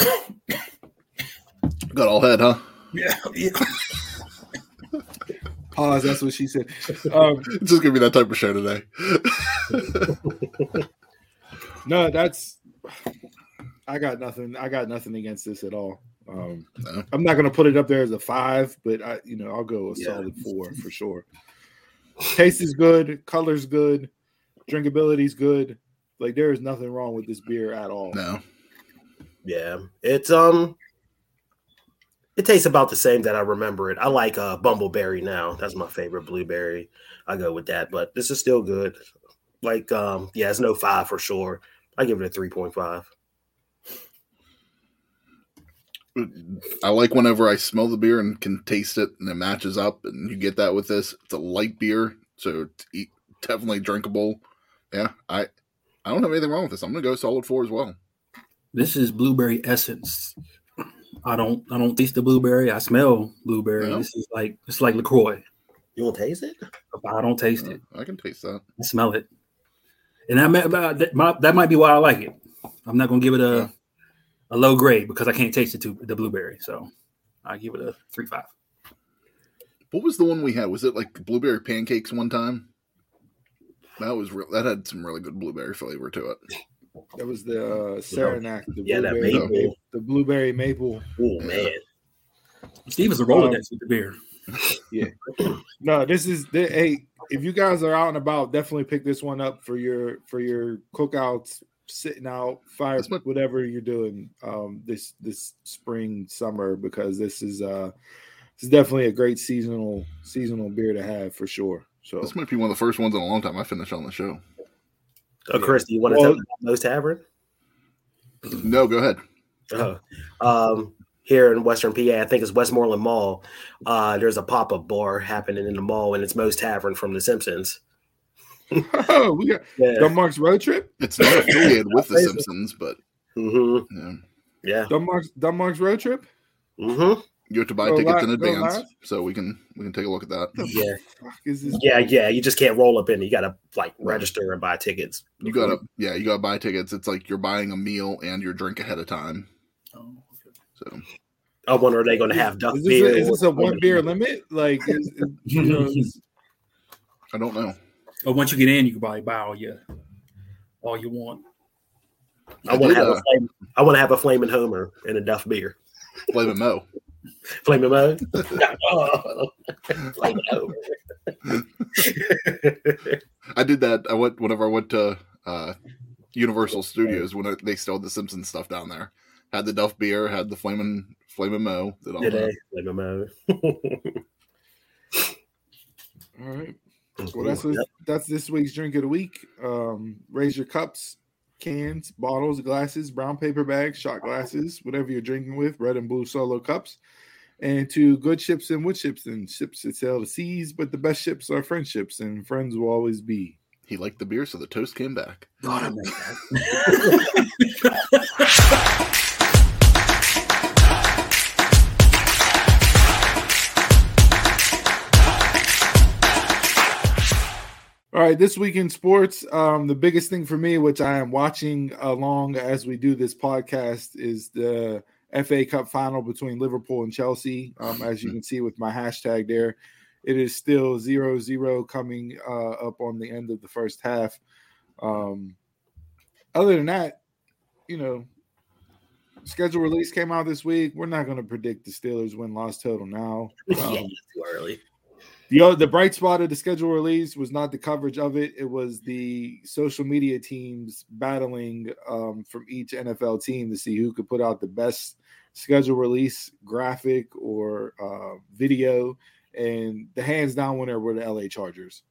Got all head, huh? Yeah, yeah. *laughs* Pause. That's what she said. Um, It's *laughs* just gonna be that type of show today. *laughs* no, that's. I got nothing. I got nothing against this at all. Um, No. I'm not gonna put it up there as a five, but I, you know, I'll go a Yeah. solid four for sure. Taste is good, color's good, drinkability's good. Like there is nothing wrong with this beer at all. no. Yeah, it's um, it tastes about the same that I remember it. I like uh bumbleberry now. That's my favorite blueberry. I go with that, but this is still good. Like um, yeah, it's no five for sure. I give it a three point five. I like whenever I smell the beer and can taste it and it matches up, and you get that with this. It's a light beer, so it's definitely drinkable. Yeah, I I don't have anything wrong with this. I'm gonna go solid four as well. This is blueberry essence. I don't I don't taste the blueberry. I smell blueberry. Yeah. This is like it's like LaCroix. You don't taste it? I don't taste it. I can taste that. I smell it. And that might, that might, that might be why I like it. I'm not gonna give it a Yeah. A low grade because I can't taste it to the blueberry. So I give it a three five. What was the one we had? Was it like blueberry pancakes one time? That was real. That had some really good blueberry flavor to it. That was the uh, Saranac, the Yeah, that blueberry, maple. the blueberry maple. Oh man. Steve is a Rolodex with the beer. Yeah. no, this is the, hey. If you guys are out and about, definitely pick this one up for your for your cookouts, sitting out, fire, what- whatever you're doing um, this this spring summer because this is uh this is definitely a great seasonal seasonal beer to have for sure. So This might be one of the first ones in a long time I finished on the show. Oh, Chris, do you want to Well- tell me about Moe's Tavern? No, go ahead. Oh, um, here in Western PA, I think it's Westmoreland Mall. Uh, there's a pop up bar happening in the mall, and it's Moe's Tavern from The Simpsons. Oh, we got Yeah. Dunmark's road trip. It's not affiliated with The Simpsons, but hmm yeah. Yeah. Dunmark's Dunmark's road trip. hmm you have to buy Go tickets in live- go advance, so we can we can take a look at that. Yeah. Fuck is this? Yeah. Yeah. You just can't roll up in. You got to like register and buy tickets. You gotta yeah, you gotta buy tickets. It's like you're buying a meal and your drink ahead of time. Oh, okay. So I wonder are they going to have duck Is this, beer? a, is this a one beer limit? Like, is, is- you know, *laughs* is- I don't know. Oh, once you get in, you can buy buy all you all you want. I want to have uh, a flame. I want to have a flaming Homer and a Duff beer. Flaming Moe. Flaming Moe. oh, *laughs* flaming Homer. I did that. I went whenever I went to uh, Universal Studios when I, they still had the Simpsons stuff down there. Had the Duff beer, had the flaming Flamin' Moe. Did all Did that. Flaming Moe. *laughs* all right. Well, that's what, that's this week's drink of the week. Um, raise your cups, cans, bottles, glasses, brown paper bags, shot glasses, whatever you're drinking with, red and blue solo cups, and to good ships and wood ships and ships that sail the seas. But the best ships are friendships, and friends will always be. He liked the beer, so the toast came back. God, I *laughs* All right, this week in sports, um, the biggest thing for me, which I am watching along as we do this podcast, is the FA Cup final between Liverpool and Chelsea. Um, as you can see with my hashtag there, it is still zero zero coming uh, up on the end of the first half. Um, other than that, you know, schedule release came out this week. We're not going to predict the Steelers win loss total now. *laughs* yeah, Um, too early. The the bright spot of the schedule release was not the coverage of it. It was the social media teams battling um, from each NFL team to see who could put out the best schedule release graphic or uh, video. And the hands down winner were the LA Chargers.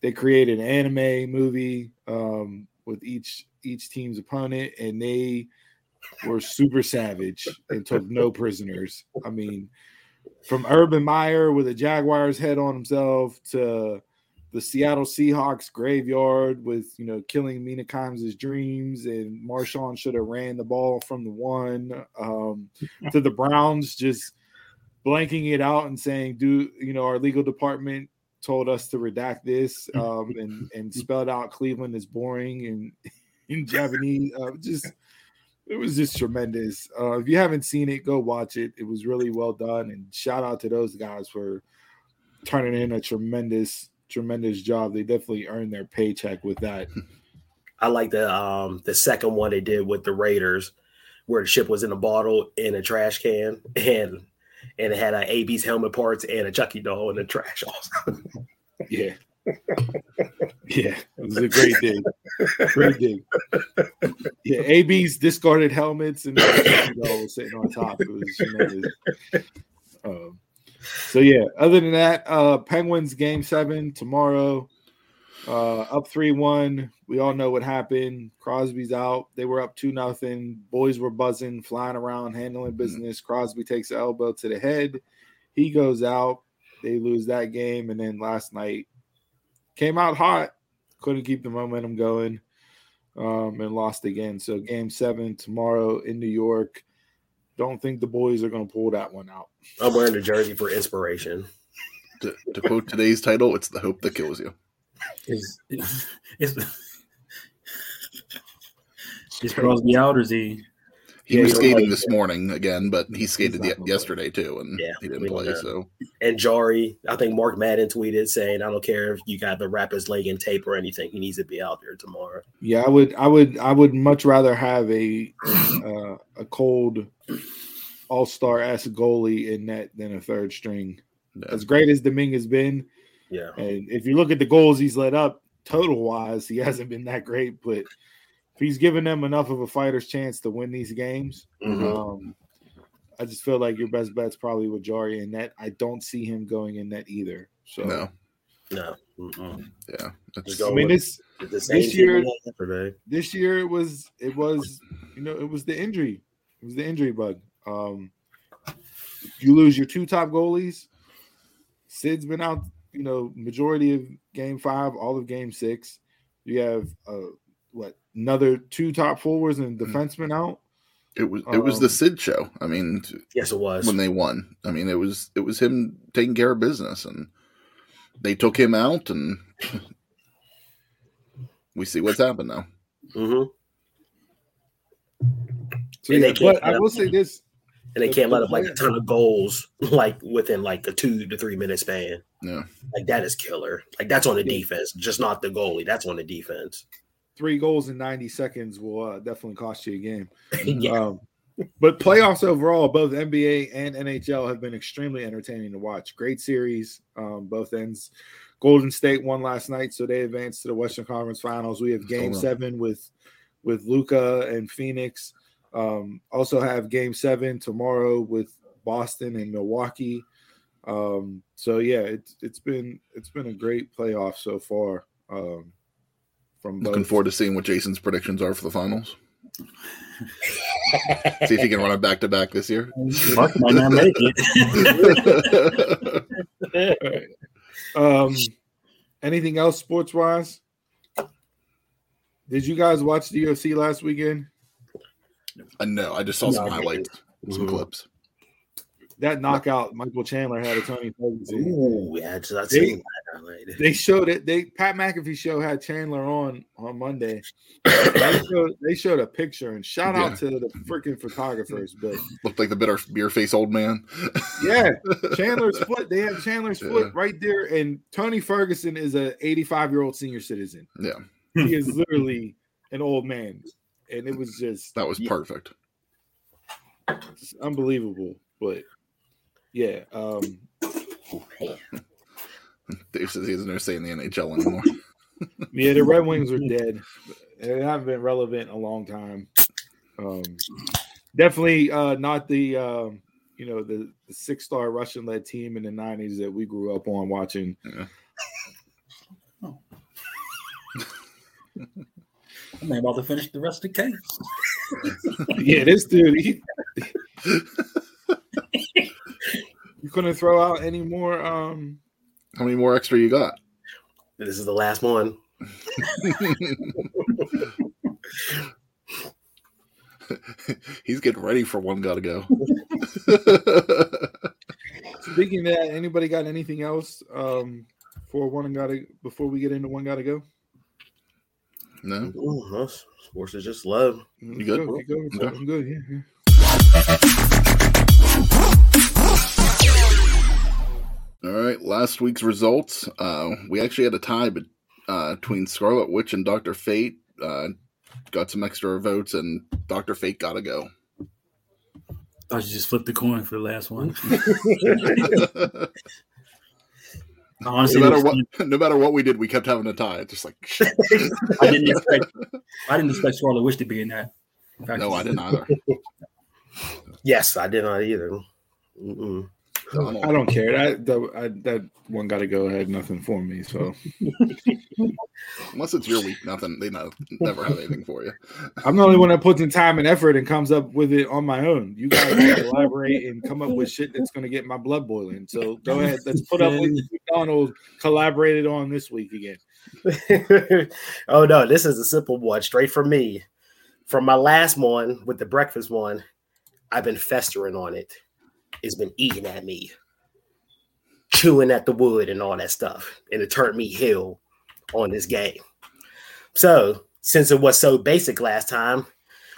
They created an anime movie um, with each each team's opponent, and they were super savage and took no prisoners. I mean, from Urban Meyer with a Jaguars head on himself to the Seattle Seahawks graveyard with you know killing Mina Kimes' dreams and Marshawn should have ran the ball from the one um, to the Browns just blanking it out and saying do you know our legal department told us to redact this um, and and spelled out Cleveland is boring and *laughs* in Japanese uh, just it was just tremendous. Uh, if you haven't seen it, go watch it. It was really well done, and shout out to those guys for turning in a tremendous, tremendous job. They definitely earned their paycheck with that. *laughs* I like the um the second one they did with the Raiders, where the ship was in a bottle in a trash can, and and it had a AB's helmet parts and a Chucky doll in the trash. Also. *laughs* Yeah, yeah, it was a great day. great day. Yeah, AB's discarded helmets and you know, sitting on top. It was tremendous. Um, so yeah, other than that, uh Penguins game seven tomorrow. Uh up three one. We all know what happened. Crosby's out. They were up two nothing. Boys were buzzing, flying around, handling business. Crosby takes the elbow to the head. He goes out. They lose that game, and then last night came out hot. Couldn't keep the momentum going, um, and lost again. So game seven tomorrow in New York. Don't think the boys are going to pull that one out. I'm wearing the jersey for inspiration. To, to quote today's title, it's the hope that kills you. Is is is Crosby out or is he? He Yeah, was skating played this it. morning again, but he skated not ye- gonna play. yesterday too, and Yeah, he didn't play. know. So And Jarry, I think Mark Madden tweeted saying, "I don't care if you got the rapper's leg in tape or anything. He needs to be out there tomorrow." Yeah, I would, I would, I would much rather have a uh, a cold all star ass goalie in net than a third string. yeah. As great as Domingue has been, Yeah, and if you look at the goals he's let up total wise, he hasn't been that great. But if he's given them enough of a fighter's chance to win these games, Mhm. um, I just feel like your best bet's probably with Jarry in net. I don't see him going in net either. So no, no, Mm-mm. yeah, Just It's, go I mean, this this year- we had yesterday. this year it was it was you know it was the injury it was the injury bug um you lose your two top goalies sid's been out you know majority of game five all of game six you have uh what another two top forwards and Mm-hmm. defenseman out it was it was the Um, Sid show. I mean, Yes, it was. when they won, I mean, it was it was him taking care of business, and they took him out, and *laughs* we see what's happened now. Mhm. so And they can't i will up- say this and they the- can't the let up like a ton of goals *laughs* like within like a two to three minute span. Yeah, Like that is killer. Like that's on the Yeah. defense, just not the goalie. That's on the defense. Three goals in 90 seconds will uh, definitely cost you a game *laughs* yeah. Um, but playoffs overall, both NBA and NHL have been extremely entertaining to watch. Great series, um, both ends. Golden State won last night, so they advanced to the Western Conference Finals. We have Game Seven with with Luka and Phoenix. Um, also have Game Seven tomorrow with Boston and Milwaukee. Um, so yeah, it's it's been it's been a great playoff so far. Um, from looking both. forward to seeing what Jason's predictions are for the finals. see if he can run it back to back this year. Mark might not make it. *laughs* Um, anything else sports wise? Did you guys watch the UFC last weekend? I know. I just saw some No, I highlights, some Mhm. clips. That knockout, Michael Chandler had a Tony Ferguson. Ooh, yeah, just I They- that. They showed it. They Pat McAfee show had Chandler on on Monday. they, *coughs* showed, they showed a picture and shout Yeah. out to the freaking photographers. But Looked like the bitter beer face old man. yeah, *laughs* Chandler's foot. They have Chandler's Yeah. foot right there, and Tony Ferguson is a 85 year old senior citizen. Yeah, He is literally an old man, and it was just that was Yeah. perfect. It's unbelievable. But yeah, um, Dave says he doesn't say in the NHL anymore. *laughs* yeah, the Red Wings are *laughs* dead. They haven't been relevant in a long time. Um, definitely uh, not the um, you know the, the six star Russian led team in the '90s that we grew up on watching. *laughs* I'm about to finish the rest of the case. yeah, this dude. He, you couldn't throw out any more. Um, How many more extra you got? This is the last one. *laughs* He's getting ready for one gotta go. *laughs* speaking of that, anybody got anything else um, for one and gotta before we get into one gotta go? no? Ooh, huh, sports is just love. You good? Go, keep going. Okay. I'm good. Yeah, yeah. All right, last week's results. Uh, we actually had a tie bet- uh, between Scarlet Witch and Doctor Fate. Uh, got some extra votes, and Doctor Fate got to go. Thought you just flipped the coin for the last one. *laughs* *laughs* Honestly, no matter what, *laughs* no matter what we did, we kept having a tie. It's just like I didn't expect. I didn't expect Scarlet Witch to be in that. In fact, no, I didn't either. Yes, I did not either. Mm-mm. I don't care. That that, I, that one got to go ahead. Nothing for me. So Unless it's your week, nothing. They no, never have anything for you. I'm the only one that puts in time and effort and comes up with it on my own. You guys collaborate and come up with shit that's going to get my blood boiling. So go ahead. Let's put up what *laughs* McDonald collaborated on this week again. *laughs* oh no, this is a simple one, straight from me. From my last one with the breakfast one, I've been festering on it. It's been eating at me, chewing at the wood and all that stuff, and it turned me heel on this game. So, since it was so basic last time,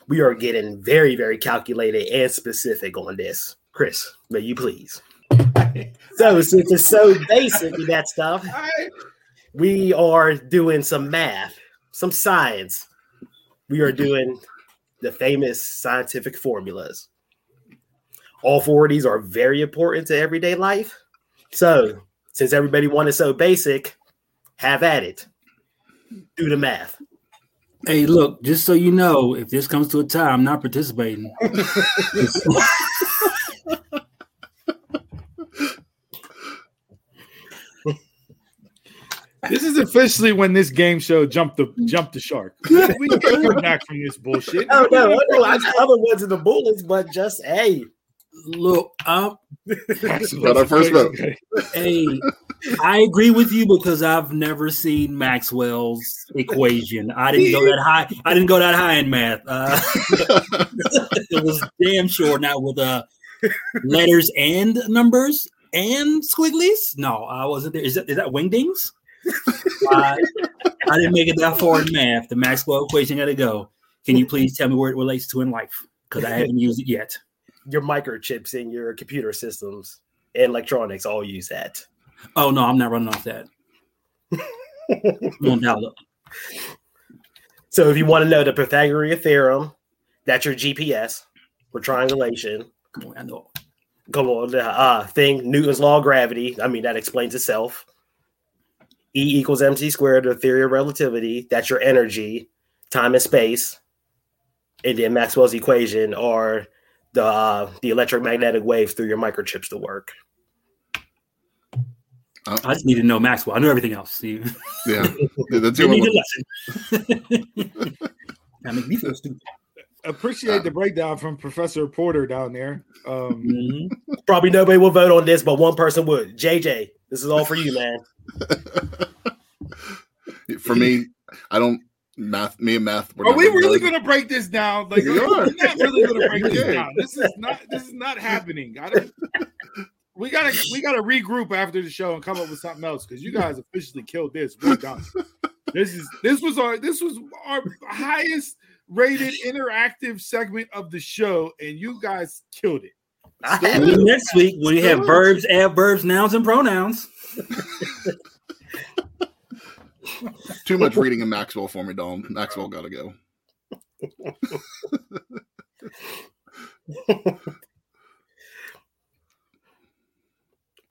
we are getting very, very calculated and specific on this. Chris, may you please? *laughs* so since it's so basic that stuff, we are doing some math, some science. We are doing the famous scientific formulas. All four of these are very important to everyday life. So, since everybody wanted so basic, have at it. Do the math. Hey, look, just so you know, if this comes to a tie, I'm not participating. *laughs* This is officially when this game show jumped the jumped the shark. *laughs* We we can't come back from this bullshit. Oh no, no, I got other ones in the bullets, but just hey, look, um, Got our first vote. hey, I agree with you because I've never seen Maxwell's equation. I didn't go that high. I didn't go that high in math. Uh, *laughs* it was damn sure not with uh, letters and numbers and squigglies. No, I wasn't there. Is that is that wingdings? Uh, I didn't make it that far in math. The Maxwell equation got to go. Can you please tell me where it relates to in life? Because I haven't used it yet. Your microchips in your computer systems and electronics all use that. Oh no, I'm not running off that. Won't doubt. So if you want to know the Pythagorean theorem, that's your GPS for triangulation. Come on, I know. Come on, the uh, thing, Newton's law of gravity. I mean, that explains itself. E equals mc squared, the theory of relativity. That's your energy, time and space. And then Maxwell's equation are the uh, the electromagnetic waves through your microchips to work. I just need to know Maxwell. I know everything else. See, *laughs* Yeah, that's give the me only the lesson. *laughs* that make me feel stupid. Appreciate the breakdown from Professor Porter down there. Um, Mhm. Probably nobody will vote on this, but one person would. JJ, this is all for you, man. *laughs* For me, I don't math. Me and math. we're we really good. going to break this down? Like, We we're not really going to break this down. This is not. This is not happening. I we gotta we gotta regroup after the show and come up with something else because you guys officially killed this. We're done. This is this was our this was our highest rated interactive segment of the show, and you guys killed it. I Still. Next week, we have verbs, adverbs, nouns, and pronouns. *laughs* *laughs* Too much reading in Maxwell for me, Dom. Maxwell got to go.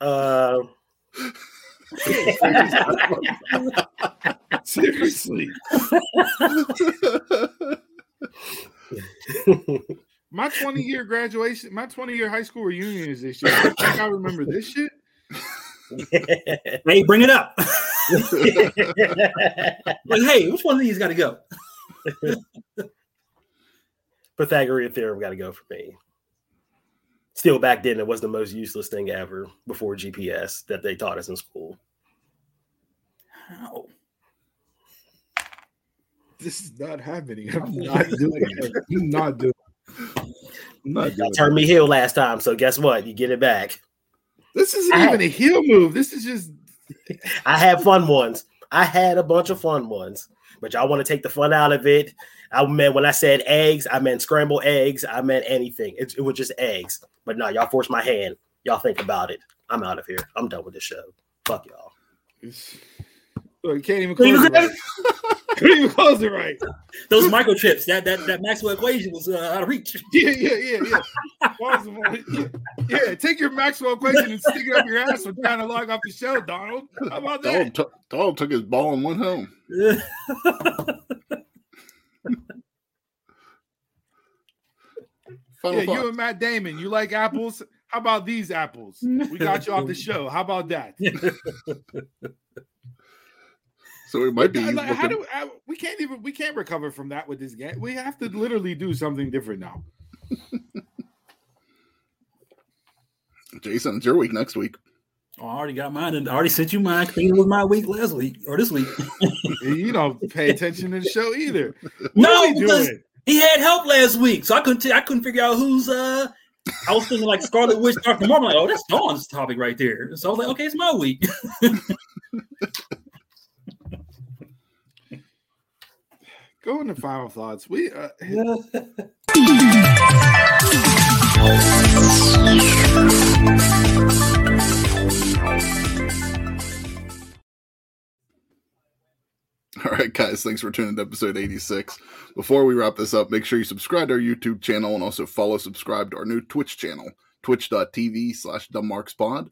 *laughs* uh, *laughs* Seriously, my twenty year graduation, my twenty year high school reunion is this year. I think I remember this shit. Hey, bring it up. *laughs* like, hey, which one of these got to go? *laughs* Pythagorean theorem got to go for me. Still, back then, it was the most useless thing ever before GPS that they taught us in school. How? This is not happening. I'm not doing it. I'm not doing. It. I'm not doing. Y'all It. turned me heel last time, so guess what? You get it back. This isn't I- even a heel move. This is just *laughs* I had fun ones. I had a bunch of fun ones, but y'all want to take the fun out of it. I meant when I said eggs, I meant scrambled eggs. I meant anything. It, it was just eggs. But no, y'all forced my hand. Y'all think about it. I'm out of here. I'm done with this show. Fuck y'all. Look, *laughs* can't even close it right. Couldn't even close it right. *laughs* Those microchips, that that that Maxwell equation was uh, out of reach. *laughs* Yeah, yeah, yeah, yeah. Yeah. Yeah, take your Maxwell equation and stick it up your ass for trying to log off the show, Donald. How about that? Donald, t- Donald took his ball and went home. Final Yeah, you and Matt Damon, you like apples? How about these apples? We got you off the show. How about that? So it might be. Like, how do I, we can't even we can't recover from that with this game? We have to literally do something different now. *laughs* Jason, it's your week next week. Oh, I already got mine, and I already sent you mine. I it was my week last week or this week. *laughs* You don't pay attention to the show either. *laughs* What No, because doing? he had help last week, so I couldn't. T- I couldn't figure out who's. uh I was thinking like Scarlet Witch, Doctor Marvel. Like, oh, that's Dawn's topic right there. So I was like, okay, it's my week. Go into final thoughts. We uh, *laughs* All right, guys, thanks for tuning to episode 86. Before we wrap this up, make sure you subscribe to our YouTube channel and also follow, subscribe to our new Twitch channel, twitch.tv slash dumbmarkspod.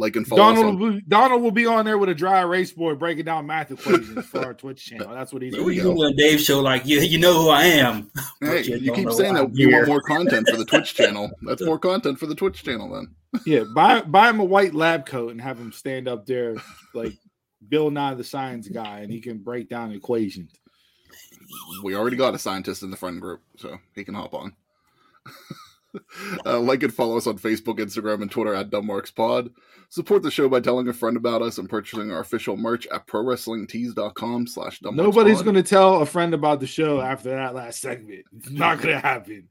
Like and follow Donald will, be, Donald will be on there with a dry erase board breaking down math equations for our Twitch channel. *laughs* That's what he's There we You doing. go. know, Dave show like you, you know who I am. *laughs* Hey, you you keep saying that you want more content for the Twitch *laughs* channel. That's more content for the Twitch channel then. Yeah, buy buy him a white lab coat and have him stand up there like Bill Nye the Science Guy, and he can break down equations. We already got a scientist in the friend group, so he can hop on. Uh, like and follow us on Facebook, Instagram, and Twitter at DumbMarksPod. Support the show by telling a friend about us and purchasing our official merch at ProWrestlingTees.com slash Nobody's going to tell a friend about the show after that last segment. It's not going to happen.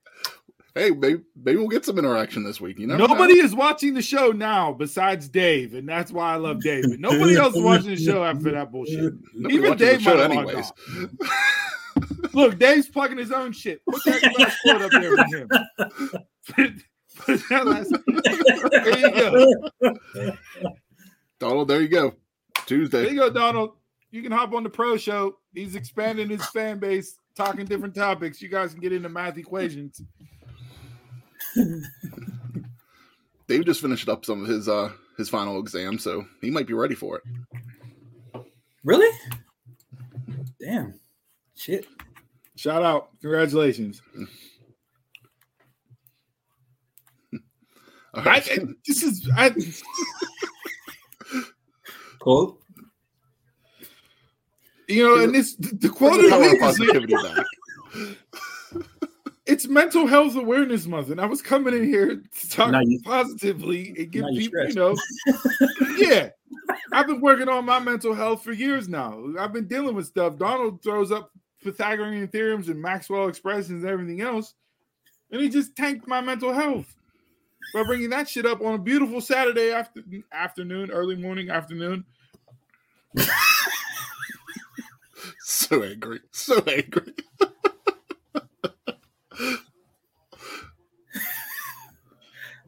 Hey, maybe, maybe we'll get some interaction this week. You never Nobody know. is watching the show now besides Dave, and that's why I love Dave. But nobody else is watching the show after that bullshit. Nobody Even Dave might have anyways. *laughs* Look, Dave's plugging his own shit. Put that *laughs* last quote up there with him. Put- *laughs* put that last- There you go. Donald, there you go. Tuesday. There you go, Donald. You can hop on the pro show. He's expanding his fan base, talking different topics. You guys can get into math equations. Dave just finished up some of his uh his final exam, so he might be ready for it. Really? Damn. Shit. Shout out. Congratulations. *laughs* All I, right. I- this is I Quote. you know, and this the quote of the week is positivity *laughs* it's mental health awareness month, and I was coming in here to talk you- positively and give now you people, you know, *laughs* yeah. I've been working on my mental health for years now. I've been dealing with stuff. Donald throws up Pythagorean theorems and Maxwell expressions and everything else, and he just tanked my mental health by bringing that shit up on a beautiful Saturday after, afternoon, early morning, afternoon. *laughs* So angry. So angry. *laughs*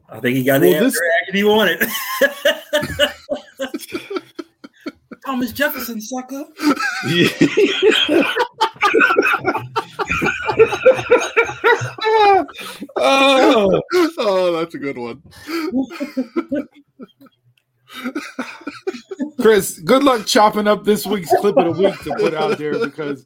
I think he got the Well, this- answer he wanted. *laughs* Thomas Jefferson, sucker. *laughs* oh, Oh, that's a good one. Chris, good luck chopping up this week's clip of the week to put out there because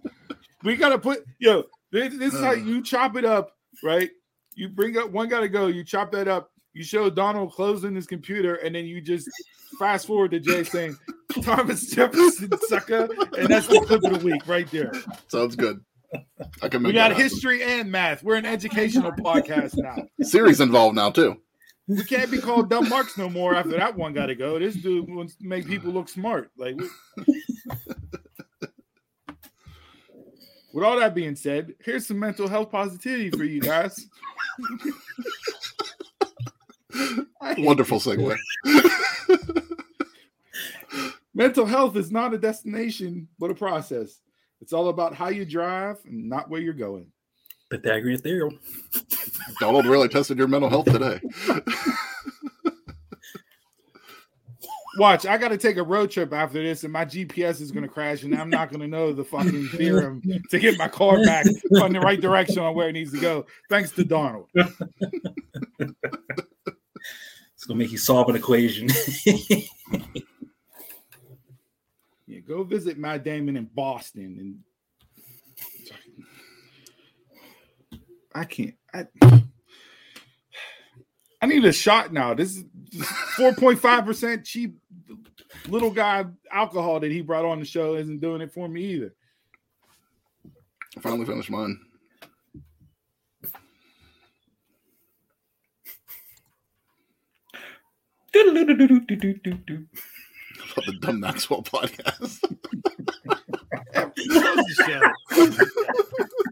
we gotta put yo. This, this is how uh. you chop it up, right? You bring up one gotta go. You chop that up. You show Donald closing his computer, and then you just fast forward to Jay saying Thomas Jefferson sucker, and that's the clip of the week right there. Sounds good. I can We got history and math. We're an educational podcast now. Series involved now too. We can't be called dumb marks no more after that one got to go. This dude wants to make people look smart. Like, we- with all that being said, here's some mental health positivity for you guys. *laughs* *laughs* Wonderful segue. *laughs* mental health is not a destination, but a process. It's all about how you drive and not where you're going. Pythagorean theorem. *laughs* Donald really tested your mental health today. Watch, I got to take a road trip after this, and my GPS is going to crash, and I'm not going to know the fucking theorem to get my car back on the right direction on where it needs to go. Thanks to Donald. It's gonna make you solve an equation. *laughs* Yeah, go visit Matt Damon in Boston, and I can't. I, I need a shot now. This is four point five percent cheap little guy alcohol that he brought on the show isn't doing it for me either. I finally finished mine. About the Dumb Maxwell podcast. *laughs*